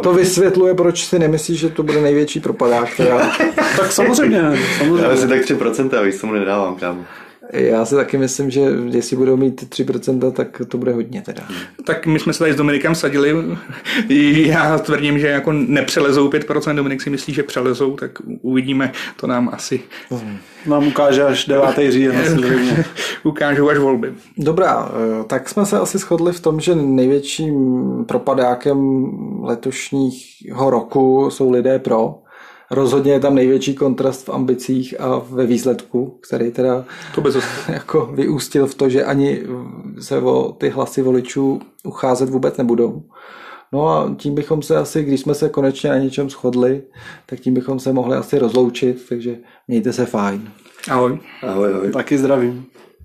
To vysvětluje, proč si nemyslíš, že to bude největší propadák. Která... [LAUGHS] Tak samozřejmě, Já samozřejmě. si tak 3% a víc tomu nedávám, kámo. Já si taky myslím, že jestli budou mít 3%, tak to bude hodně teda. Tak my jsme se tady s Dominikem sadili. Já tvrdím, že jako nepřelezou 5%, Dominik si myslí, že přelezou, tak uvidíme, to nám asi Nám ukáže až 9. říjen. [LAUGHS] ukážou až volby. Dobrá, eh, tak jsme se asi shodli v tom, že největším propadákem letošního roku jsou lidé pro. Rozhodně je tam největší kontrast v ambicích a ve výsledku, který teda To bez [LAUGHS] jako vyústil v to, že ani se o ty hlasy voličů ucházet vůbec nebudou. No a tím bychom se asi, když jsme se konečně na něčem shodli, tak tím bychom se mohli asi rozloučit, takže mějte se fajn. Ahoj. Ahoj, ahoj. Taky zdravím.